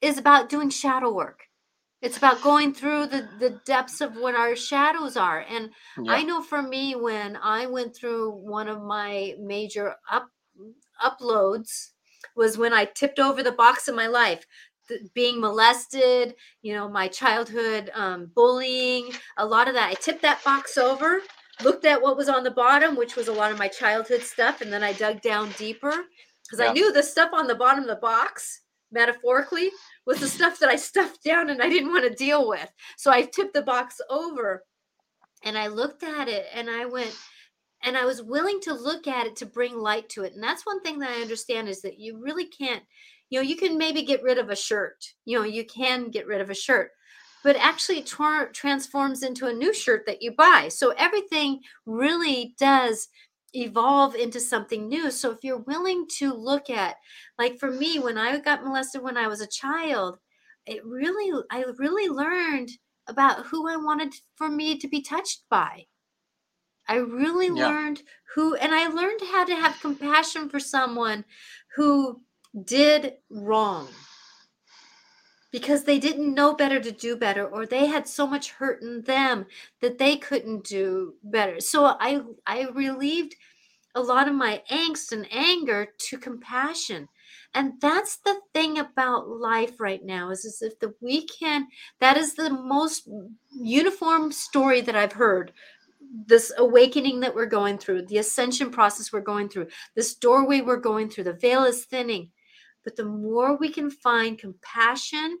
is about doing shadow work. It's about going through the the depths of what our shadows are. And I know for me when I went through one of my major up uploads was when I tipped over the box of my life. being molested, you know, my childhood um, bullying, a lot of that. I tipped that box over, looked at what was on the bottom, which was a lot of my childhood stuff, and then I dug down deeper because Yeah. I knew the stuff on the bottom of the box, metaphorically, was the stuff that I stuffed down and I didn't want to deal with. So I tipped the box over and I looked at it and I went, and I was willing to look at it to bring light to it. And that's one thing that I understand is that you really can't, you know, you can maybe get rid of a shirt, you know, you can get rid of a shirt, but actually it tor- transforms into a new shirt that you buy. So everything really does evolve into something new. So if you're willing to look at, like for me, when I got molested when I was a child, it really, I really learned about who I wanted for me to be touched by. I really Yeah. learned who, and I learned how to have compassion for someone who did wrong because they didn't know better to do better or they had so much hurt in them that they couldn't do better. So I I relieved a lot of my angst and anger to compassion. And that's the thing about life right now is, is if the we can that is the most uniform story that I've heard this awakening that we're going through, the ascension process we're going through, this doorway we're going through, the veil is thinning. But the more we can find compassion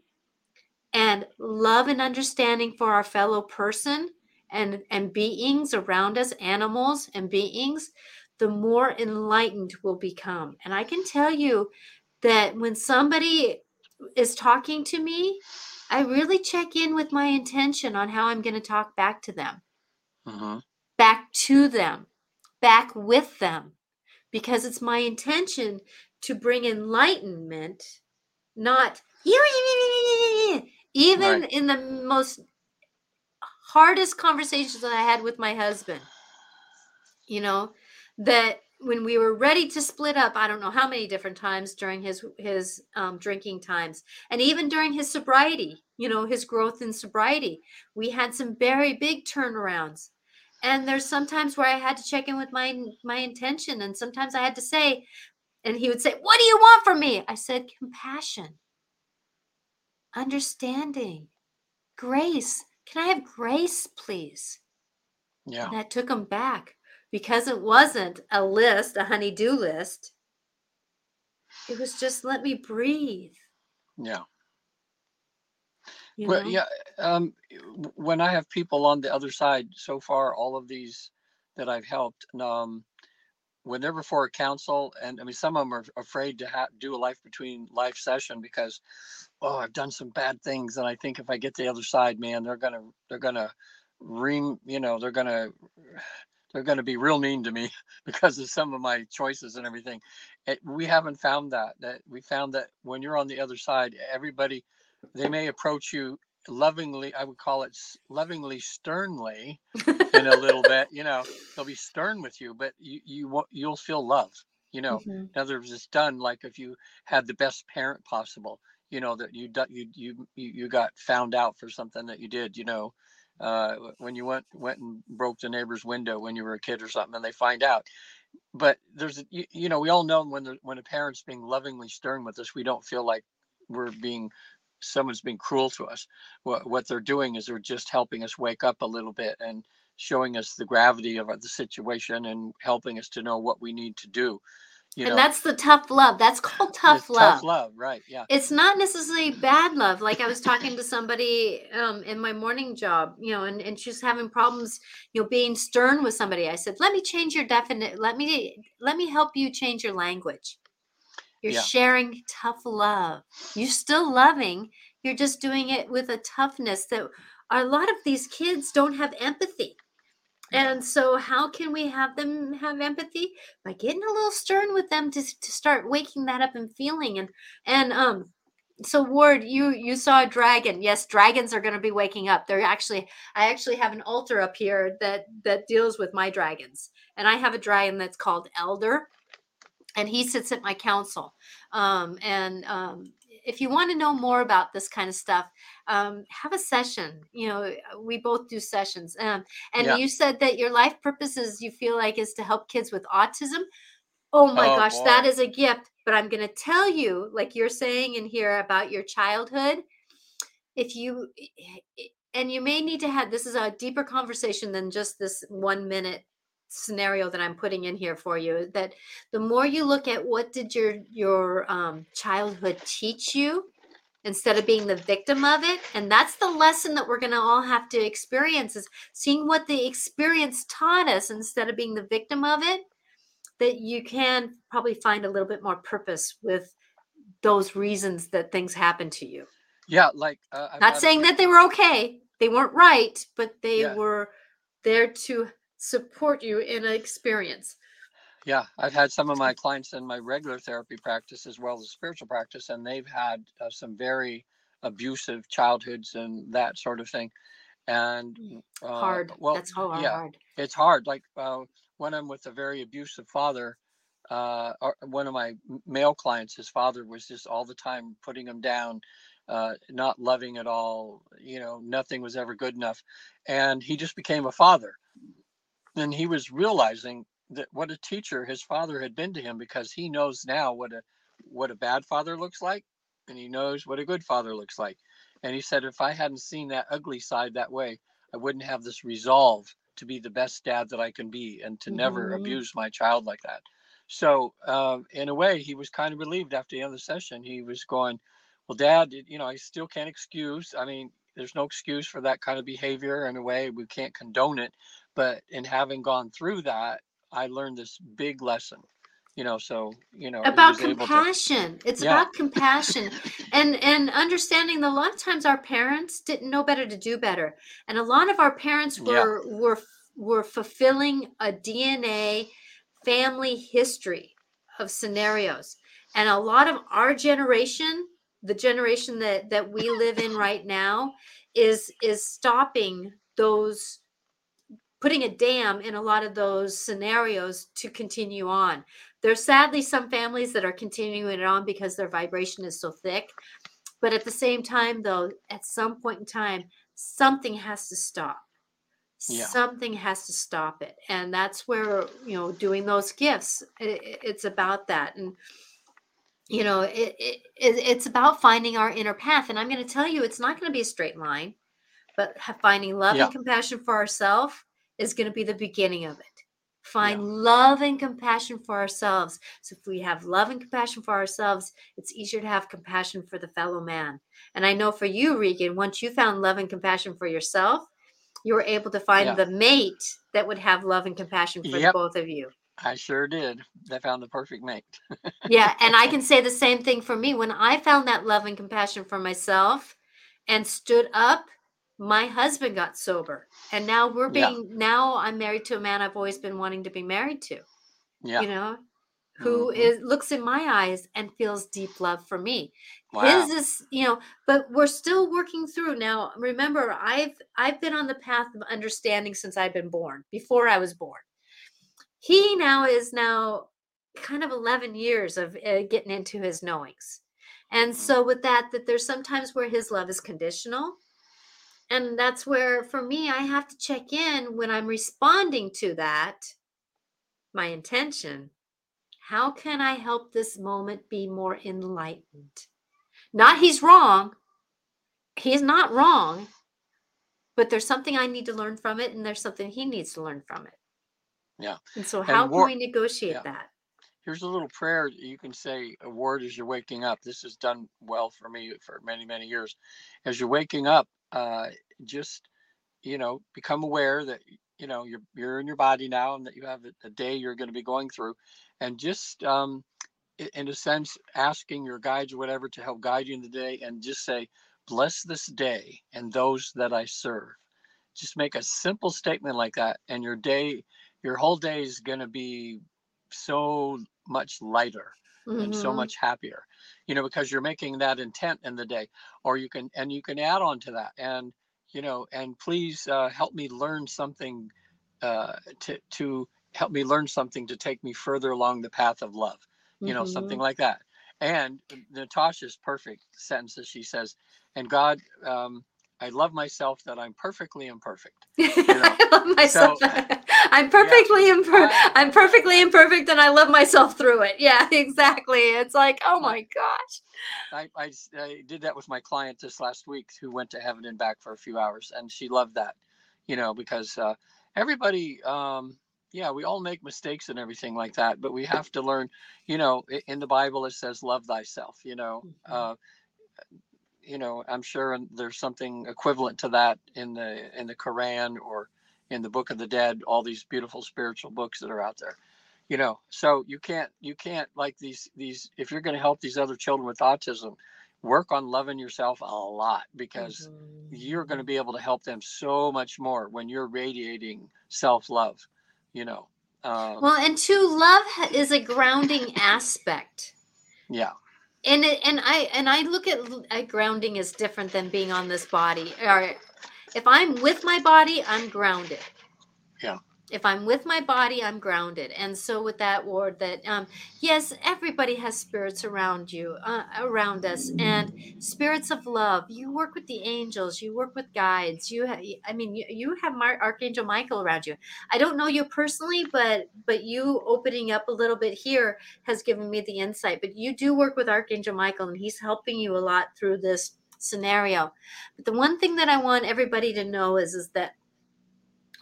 and love and understanding for our fellow person and, and beings around us, animals and beings, the more enlightened we'll become. And I can tell you that when somebody is talking to me, I really check in with my intention on how I'm going to talk back to them. Hmm back to them, back with them, because it's my intention to bring enlightenment, not even Right. in the most hardest conversations that I had with my husband. You know, that when we were ready to split up, I don't know how many different times during his his um, drinking times, and even during his sobriety, you know, his growth in sobriety, we had some very big turnarounds and there's sometimes where i had to check in with my my intention and sometimes i had to say and he would say what do you want from me i said compassion understanding grace can i have grace please Yeah. and that took him back because it wasn't a list a honey-do list it was just let me breathe Yeah. you Well, know yeah. Um, when I have people on the other side, so far, all of these that I've helped, um, when they're before a council, and I mean, some of them are afraid to ha- do a life between life session because, oh, I've done some bad things, and I think if I get the other side, man, they're gonna, they're gonna, ream, you know, they're gonna, they're gonna be real mean to me because of some of my choices and everything. It, we haven't found that. That we found that when you're on the other side, everybody, they may approach you lovingly. I would call it lovingly, sternly, in a little bit. You know, they'll be stern with you, but you you. You'll feel love. You know, Mhm. in other words, it's done like if you had the best parent possible. You know that you you you you you got found out for something that you did. You know, uh, when you went went and broke the neighbor's window when you were a kid or something, and they find out. But there's you, you know we all know when the, when a parent's being lovingly stern with us, we don't feel like we're being someone's being cruel to us. What what they're doing is they're just helping us wake up a little bit and showing us the gravity of the situation and helping us to know what we need to do. You and know, that's the tough love that's called tough it's love tough love, right? Yeah. it's not necessarily bad love like i was talking to somebody um, in my morning job you know and, and she's having problems you know being stern with somebody i said let me change your definite let me let me help you change your language you're Yeah. sharing tough love. You're still loving. You're just doing it with a toughness that a lot of these kids don't have empathy. And so how can we have them have empathy? By getting a little stern with them to, to start waking that up and feeling. And and um so ward you you saw a dragon. Yes dragons are going to be waking up. They're actually i actually have an altar up here that that deals with my dragons. And i have a dragon that's called elder and he sits at my council um and um if you want to know more about this kind of stuff um have a session you know we both do sessions um and Yeah. you said that your life purposes you feel like is to help kids with autism oh my Oh, gosh that boy. is a gift but I'm going to tell you, like you're saying in here about your childhood, if you, and you may need to have this is a deeper conversation than just this one minute scenario that I'm putting in here for you that the more you look at what did your your um, childhood teach you instead of being the victim of it and that's the lesson that we're going to all have to experience is seeing what the experience taught us instead of being the victim of it that you can probably find a little bit more purpose with those reasons that things happen to you yeah like uh, not saying that they were okay they weren't right but they yeah. were there to support you in an experience yeah, I've had some of my clients in my regular therapy practice as well as spiritual practice, and they've had uh, some very abusive childhoods and that sort of thing. And mm, uh, hard. Well, that's hard. Yeah, hard. it's hard. Like uh, when I'm with a very abusive father, uh, one of my male clients, his father was just all the time putting him down, uh, not loving at all. You know, nothing was ever good enough, and he just became a father. And he was realizing that what a teacher his father had been to him because he knows now what a what a bad father looks like and he knows what a good father looks like. And he said if i hadn't seen that ugly side that way i wouldn't have this resolve to be the best dad that i can be and to mm-hmm. never abuse my child like that. So um, in a way he was kind of relieved after the end of the session. He was going well dad you know i still can't excuse i mean there's no excuse for that kind of behavior in a way. We can't condone it but in having gone through that I learned this big lesson. You know, so you know about compassion. To, it's yeah. about compassion, and and understanding that a lot of times our parents didn't know better to do better, and a lot of our parents were yeah. were were fulfilling a DNA family history of scenarios, and a lot of our generation, the generation that that we live in right now, is is stopping those putting a dam in a lot of those scenarios to continue on. There's sadly some families that are continuing it on because their vibration is so thick. But at the same time, though, at some point in time, something has to stop. Yeah. Something has to stop it. And that's where, you know, doing those gifts, it, it's about that. And, you know, it, it, it's about finding our inner path. And I'm going to tell you, it's not going to be a straight line, but finding love yeah. and compassion for ourselves is going to be the beginning of it. Find yeah. love and compassion for ourselves. So, if we have love and compassion for ourselves, it's easier to have compassion for the fellow man. And I know for you, Regan, once you found love and compassion for yourself, you were able to find yeah. the mate that would have love and compassion for yep. both of you. I sure did. I found the perfect mate. yeah. And I can say the same thing for me. When I found that love and compassion for myself and stood up my husband got sober and now we're being yeah. now i'm married to a man i've always been wanting to be married to yeah you know who mm-hmm. is looks in my eyes and feels deep love for me wow. his is you know but we're still working through now remember i've i've been on the path of understanding since i've been born before i was born he now is now kind of 11 years of uh, getting into his knowings and mm-hmm. so with that that there's sometimes where his love is conditional and that's where for me i have to check in when i'm responding to that my intention. How can i help this moment be more enlightened? Not he's wrong. He's not wrong but there's something i need to learn from it and there's something he needs to learn from it. Yeah and so how and war- can we negotiate yeah. that? Here's a little prayer you can say a word as you're waking up. This has done well for me for many many years. As you're waking up uh, just you know become aware that you know you're you're in your body now and that you have a, day you're going to be going through and just um, in a sense asking your guides or whatever to help guide you in the day and just say bless this day and those that i serve just make a simple statement like that and your day your whole day is going to be so much lighter mm-hmm. and so mm-hmm. much happier you know because you're making that intent in the day or you can and you can add on to that and you know and please uh, help me learn something uh, to to help me learn something to take me further along the path of love you mm-hmm. know something mm-hmm. like that and natasha's perfect sentences. she says and god um, I love myself that I'm perfectly imperfect. know? I love myself. So, I'm perfectly yeah, imperfect. I'm perfectly imperfect, and I love myself through it. Yeah, exactly. It's like, oh my gosh. I, I, I did that with my client this last week, who went to heaven and back for a few hours, and she loved that. You know, because uh, everybody. Um, yeah, we all make mistakes and everything like that, but we have to learn. You know, in the Bible it says, "Love thyself." You know, mm-hmm. uh, you know, I'm sure there's something equivalent to that in the in the Quran or in the Book of the Dead. All these beautiful spiritual books that are out there. You know, so you can't you can't like these these if you're going to help these other children with autism, work on loving yourself a lot because mm-hmm. you're going to be able to help them so much more when you're radiating self love. You know. Um, well, and to love is a grounding aspect. Yeah and it, and I and I look at, at grounding as different than being on this body. Or if I'm with my body, I'm grounded. Yeah if i'm with my body i'm grounded. And so with that word that um, yes everybody has spirits around you uh, around us. And spirits of love you work with the angels you work with guides you ha- i mean you, you have Mar- archangel michael around you. I don't know you personally but but you opening up a little bit here has given me the insight. But you do work with archangel michael and he's helping you a lot through this scenario. But the one thing that i want everybody to know is is that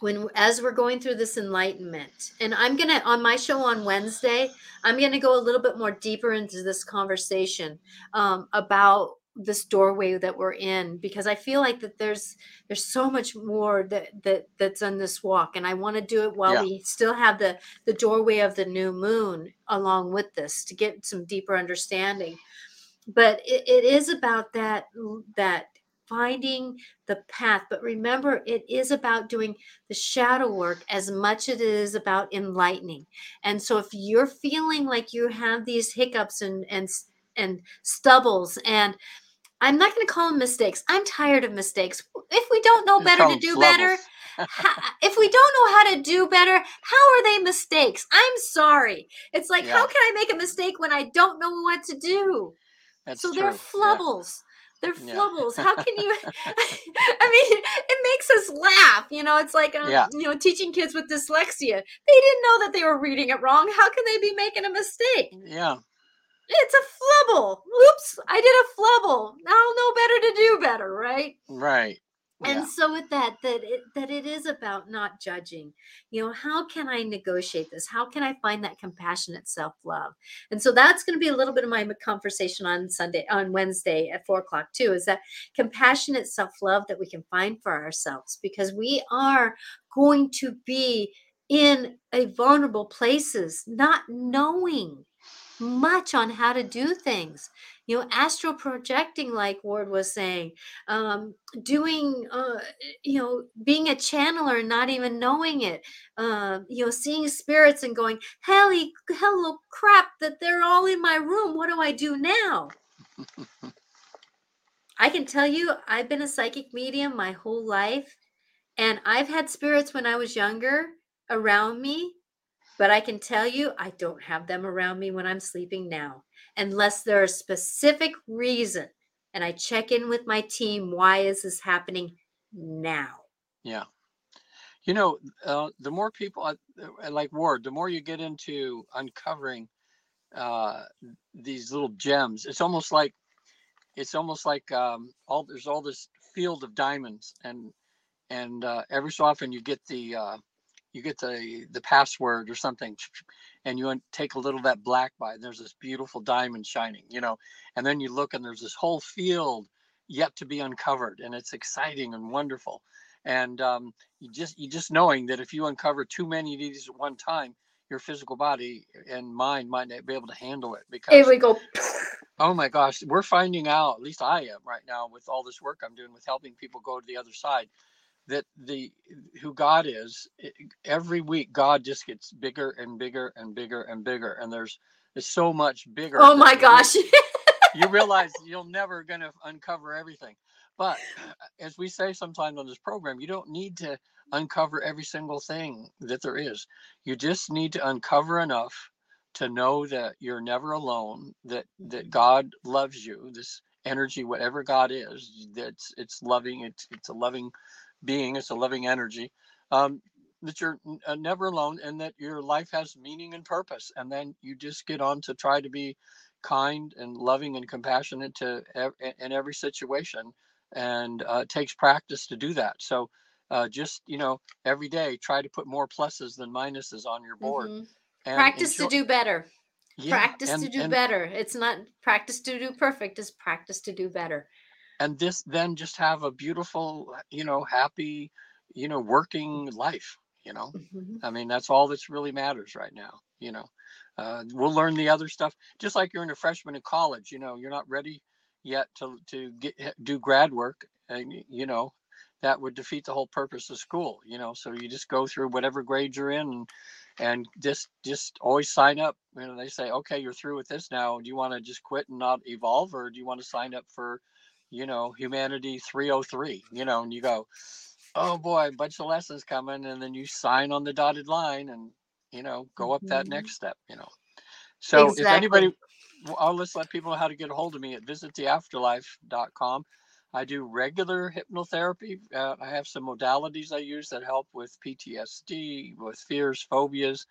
when as we're going through this enlightenment and i'm gonna on my show on wednesday i'm gonna go a little bit more deeper into this conversation um, about this doorway that we're in because i feel like that there's there's so much more that that that's on this walk and i want to do it while yeah. we still have the the doorway of the new moon along with this to get some deeper understanding but it, it is about that that finding the path. But remember, it is about doing the shadow work as much as it is about enlightening. And so if you're feeling like you have these hiccups and and and stubbles and I'm not going to call them mistakes. I'm tired of mistakes. If we don't know better to do better, if we don't know how to do better, how are they mistakes? I'm sorry. It's like, yeah. how can I make a mistake when I don't know what to do? That's so true. they're flubbles. Yeah. They're flubbles. Yeah. How can you? I mean, it makes us laugh. You know, it's like um, yeah. you know teaching kids with dyslexia. They didn't know that they were reading it wrong. How can they be making a mistake? Yeah. It's a flubble. Oops, I did a flubble. Now I'll know better to do better, right? Right and yeah. so with that that it that it is about not judging. You know how can i negotiate this? How can i find that compassionate self-love? And so that's going to be a little bit of my conversation on sunday on wednesday at four o'clock too is that compassionate self-love that we can find for ourselves because we are going to be in a vulnerable places not knowing much on how to do things you know astral projecting like ward was saying um, doing uh, you know being a channeler and not even knowing it uh, you know seeing spirits and going helly hello crap that they're all in my room what do i do now? I can tell you i've been a psychic medium my whole life and i've had spirits when i was younger around me but I can tell you, I don't have them around me when I'm sleeping now, unless there's a specific reason. And I check in with my team. Why is this happening now? Yeah. You know, uh, the more people uh, uh, like Ward, the more you get into uncovering uh, these little gems, it's almost like it's almost like um, all there's all this field of diamonds, and and uh, every so often you get the uh, you get the the password or something and you take a little of that black by there's this beautiful diamond shining you know and then you look and there's this whole field yet to be uncovered and it's exciting and wonderful. And um, you just you just knowing that if you uncover too many of these at one time your physical body and mind might not be able to handle it because here we go oh my gosh we're finding out at least i am right now with all this work i'm doing with helping people go to the other side that the who God is every week God just gets bigger and bigger and bigger and bigger and there's it's so much bigger. Oh my gosh. you realize you're never going to uncover everything. But uh, as we say sometimes on this program, you don't need to uncover every single thing that there is. You just need to uncover enough to know that you're never alone, that that. God loves you. This energy, whatever God is, that's it's loving, it's it's a loving being, it's a loving energy. Um, that you're uh, never alone and that your life has meaning and purpose and then you just get on to try to be kind and loving and compassionate to ev- in every situation and uh, it takes practice to do that so uh, just you know every day try to put more pluses than minuses on your board Mhm. and Practice enjoy- to do better. yeah, practice and- to do and- better. It's not practice to do perfect, it's practice to do better. And this then just have a beautiful you know happy you know working life you know Mhm. I mean, that's all that's really matters right now. You know, uh, we'll learn the other stuff. Just like you're in a freshman in college, you know, you're not ready yet to to get do grad work, and you know, that would defeat the whole purpose of school. You know, so you just go through whatever grade you're in, and, and just just always sign up. You know, they say, okay, you're through with this now. Do you want to just quit and not evolve, or do you want to sign up for, you know, humanity 303? You know, and you go, oh boy, a bunch of lessons coming, and then you sign on the dotted line and you know go up that Mhm. next step. You know, so if anybody, Exactly. I'll just let people know how to get a hold of me at visittheafterlife.com. I do regular hypnotherapy. Uh, I have some modalities I use that help with PTSD, with fears, phobias,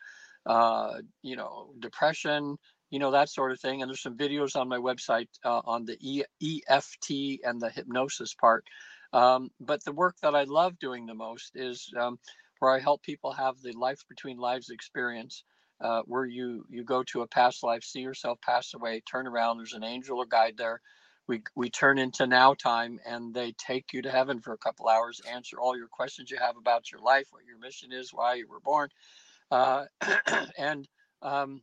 uh, you know, depression, you know, that sort of thing. And there's some videos on my website uh, on the e- EFT and the hypnosis part. Um, but the work that I love doing the most is um, where I help people have the life between lives experience, uh, where you you go to a past life, see yourself pass away, turn around. There's an angel or guide there. We we turn into now time, and they take you to heaven for a couple hours, answer all your questions you have about your life, what your mission is, why you were born, uh, and um,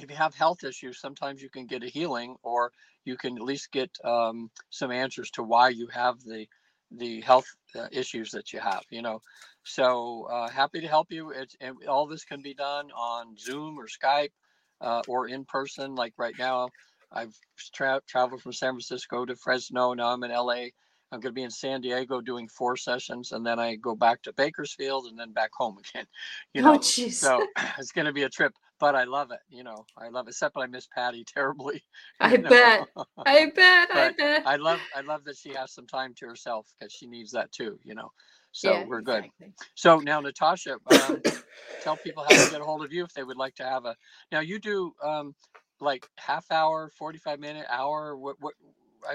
if you have health issues, sometimes you can get a healing, or you can at least get um, some answers to why you have the the health uh, issues that you have. You know, so uh, happy to help you. It's and all this can be done on Zoom or Skype uh, or in person. Like right now, I've tra- traveled from San Francisco to Fresno. Now I'm in LA. I'm going to be in San Diego doing four sessions, and then I go back to Bakersfield and then back home again. You know, oh, so it's going to be a trip, but I love it. You know, I love it. Except I miss Patty terribly. I know. bet. I bet. I bet. I love, I love that she has some time to herself because she needs that too. You know, so Yeah, we're good. exactly. So now, Natasha, um, tell people how to get a hold of you if they would like to have a. Now you do um, like half hour, forty five minute, hour. What what?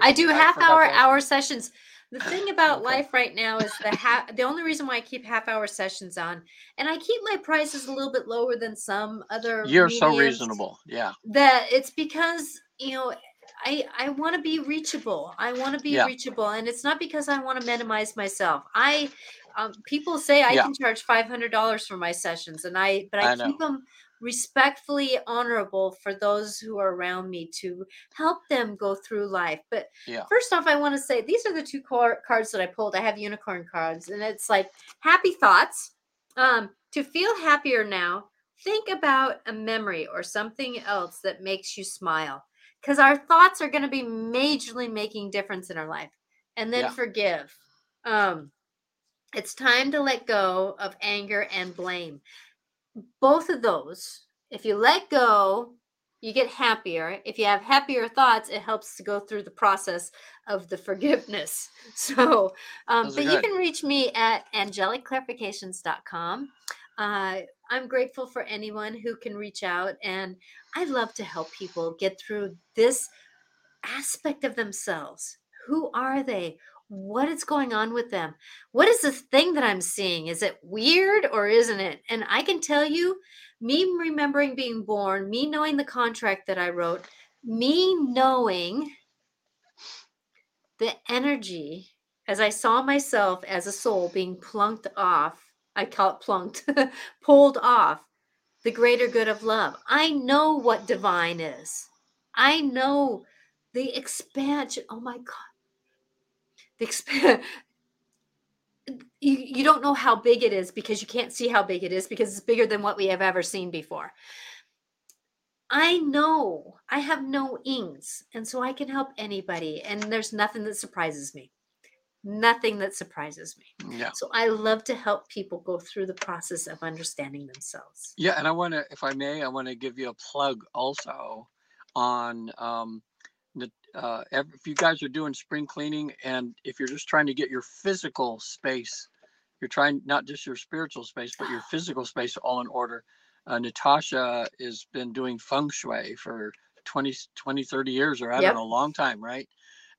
I do I half hour to ask you. hour sessions. The thing about Okay. life right now is the ha- the only reason why I keep half hour sessions on, and I keep my prices a little bit lower than some other. You're so reasonable. Yeah. That it's because you know I I want to be reachable. I want to be Yeah. reachable, and it's not because I want to minimize myself. I um, people say I Yeah. can charge five hundred dollars for my sessions, and I but I, I know. keep them respectfully honorable for those who are around me to help them go through life. But Yeah. first off, I want to say these are the two car- cards that I pulled. I have unicorn cards, and it's like happy thoughts. Um, to feel happier now, think about a memory or something else that makes you smile because our thoughts are going to be majorly making difference in our life and then Yeah. forgive um it's time to let go of anger and blame both of those if you let go you get happier. If you have happier thoughts it helps to go through the process of the forgiveness. So um, but you can reach me at angelicclarifications.com uh, i'm grateful for anyone who can reach out and i love to help people get through this aspect of themselves. Who are they what is going on with them? What is this thing that i'm seeing? Is it weird or isn't it? And i can tell you me remembering being born me knowing the contract that i wrote me knowing the energy as i saw myself as a soul being plunked off i call it plunked pulled off the greater good of love. I know what divine is. I know the expansion oh my god the expand you, you don't know how big it is because you can't see how big it is because it's bigger than what we have ever seen before. I know i have knowings and so i can help anybody and there's nothing that surprises me. Nothing that surprises me. Yeah. so i love to help people go through the process of understanding themselves. Yeah, and I want to, if I may, I want to give you a plug also on um, uh, if you guys are doing spring cleaning and if you're just trying to get your physical space, you're trying not just your spiritual space, but your physical space all in order. Uh, Natasha has been doing feng shui for 20, 20 30 years or I Yep. don't know, a long time, right?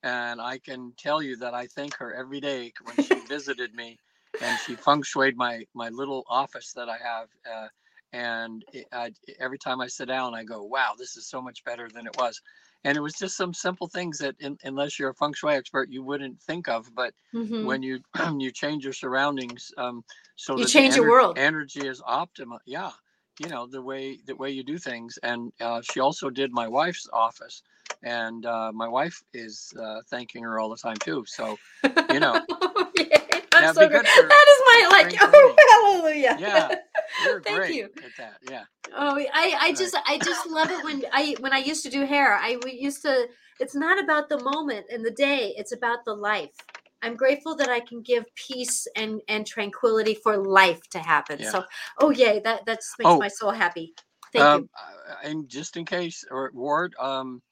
And I can tell you that I thank her every day when she visited me and she feng shuied my, my little office that I have. Uh, and it, I, every time I sit down, I go, wow, this is so much better than it was. And it was just some simple things that, in, unless you're a feng shui expert, you wouldn't think of. But Mhm. when you you change your surroundings, um, so You the change your world. Energy is optimal. Yeah, you know the way the way you do things. And uh, she also did my wife's office, and uh, my wife is uh, thanking her all the time too. So you know. I'm so good. for That is my like. Oh, hallelujah. yeah, you're Thank great you. at that. Yeah. Oh, I, I Right. just, I just love it when I, when I used to do hair. I used to. It's not about the moment and the day. It's about the life. I'm grateful that I can give peace and and tranquility for life to happen. Yeah. So, oh yay, that that just makes Oh. my soul happy. Thank um, uh, And just in case, or Ward, um,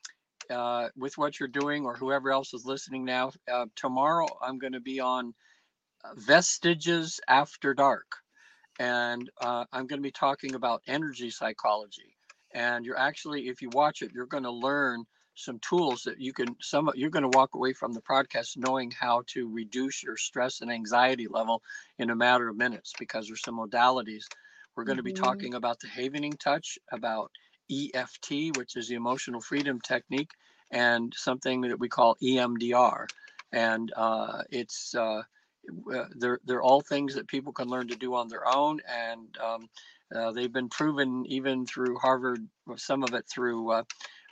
uh, with what you're doing, or whoever else is listening now, uh, tomorrow I'm going to be on Vestiges After Dark, and uh, I'm going to be talking about energy psychology. And you're actually, if you watch it, you're going to learn some tools that you can. Some you're going to walk away from the podcast knowing how to reduce your stress and anxiety level in a matter of minutes because there's some modalities. We're going to be Mhm. talking about the Havening touch, about EFT, which is the emotional freedom technique, and something that we call EMDR. And uh, it's uh, uh, they're they're all things that people can learn to do on their own, and um, uh, they've been proven even through Harvard, some of it through uh,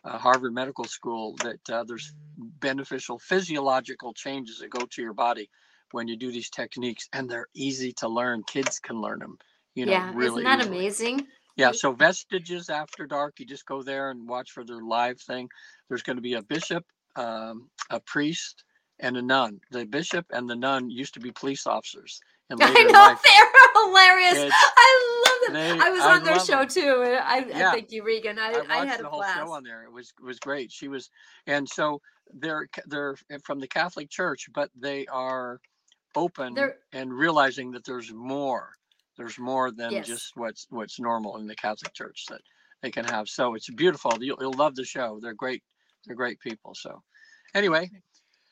uh, Harvard Medical School, that uh, there's beneficial physiological changes that go to your body when you do these techniques, and they're easy to learn. Kids can learn them. You you. know, yeah, really isn't that easily. amazing? Yeah, so Vestiges After Dark, you just go there and watch for their live thing. There's going to be a bishop, um, a priest, and a nun. The bishop and the nun used to be police officers in I know life. they're hilarious. It's- I love them. they- I was I on their show show 'em. too. and I, I thank you, Regan. I, I I, had the a whole blast. show on there. It was was great. She was, and so they're they're from the Catholic Church, but they are open They're- and realizing that there's more. There's more than Yes. just what's what's normal in the Catholic Church that they can have. So it's beautiful. You'll, you'll love the show. They're great. They're great people. So anyway,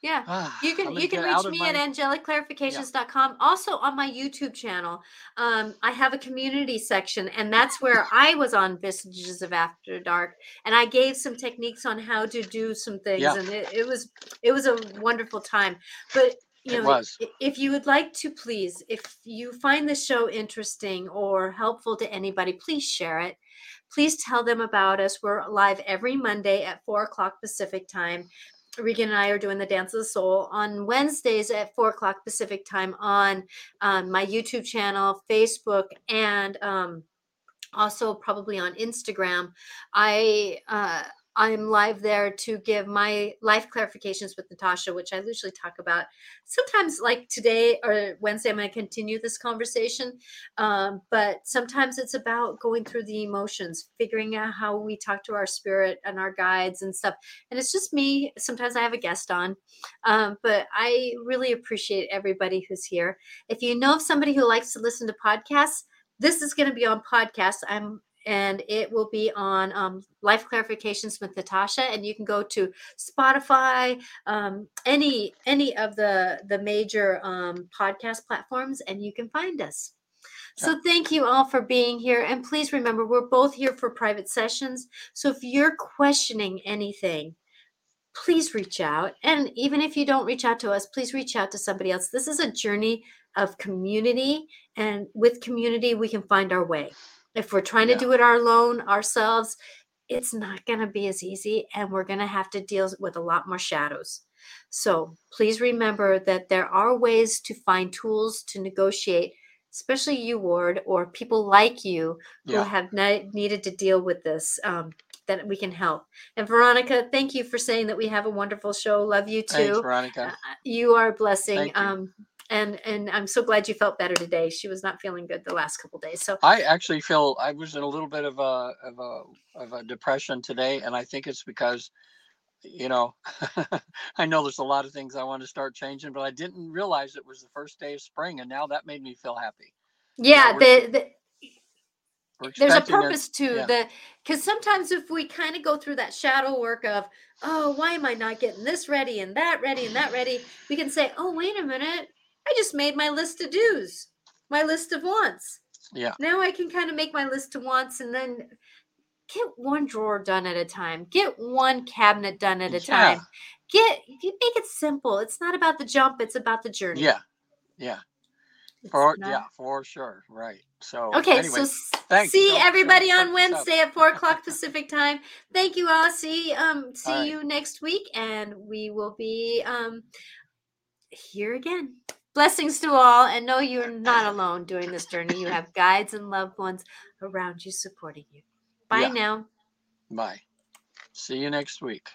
Yeah. ah, You can you can reach me at my- angelicclarifications.com. Also on my YouTube channel, um, I have a community section, and that's where I was on Vestiges of After Dark, and I gave some techniques on how to do some things, Yeah. and it, it was it was a wonderful time. But you know, if you would like to, please, if you find this show interesting or helpful to anybody, please share it. Please tell them about us. We're live every Monday at four o'clock Pacific time. Regan and I are doing the Dance of the Soul on Wednesdays at four o'clock Pacific time on um, my YouTube channel, Facebook, and um, also probably on Instagram. I uh, I'm live there to give my life clarifications with Natasha, which I usually talk about. Sometimes, like today or Wednesday, I'm going to continue this conversation. Um, but sometimes it's about going through the emotions, figuring out how we talk to our spirit and our guides and stuff. And it's just me. Sometimes I have a guest on, um, but I really appreciate everybody who's here. If you know of somebody who likes to listen to podcasts, this is going to be on podcast. I'm and it will be on um, Life Clarifications with Natasha, and you can go to Spotify, um, any any of the the major um, podcast platforms, and you can find us. So thank you all for being here, and please remember we're both here for private sessions. So if you're questioning anything, please reach out. And even if you don't reach out to us, please reach out to somebody else. This is a journey of community, and with community, we can find our way. If we're trying Yeah. to do it our alone ourselves, it's not going to be as easy, and we're going to have to deal with a lot more shadows. So please remember that there are ways to find tools to negotiate, especially you, Ward, or people like you who Yeah. have ne- needed to deal with this. Um, that we can help. And Veronica, thank you for saying that we have a wonderful show. Love you Thanks, too. Veronica. Uh, you are a blessing. You. And and I'm so glad you felt better today. She was not feeling good the last couple days. So I actually feel I was in a little bit of a of a of a depression today, and I think it's because you know, I know there's a lot of things I want to start changing, but I didn't realize it was the first day of spring, and now that made me feel happy. Yeah, we're- the, the there's a it- purpose to yeah. the because sometimes if we kind of go through that shadow work of oh why am i not getting this ready and that ready and that ready we can say oh wait a minute i just made my list of do's my list of wants Yeah, now i can kind of make my list of wants and then get one drawer done at a time get one cabinet done at a Yeah. time get you make it simple it's not about the jump it's about the journey yeah, yeah, It's for not- yeah, for sure, right. So Okay, anyway, so thanks. See everybody on up. Wednesday at four o'clock Pacific time. Thank you all. See um see right. you next week, and we will be um here again. Blessings to all, and know you're not alone during this journey. You have guides and loved ones around you supporting you. Bye Yeah. now. Bye. See you next week.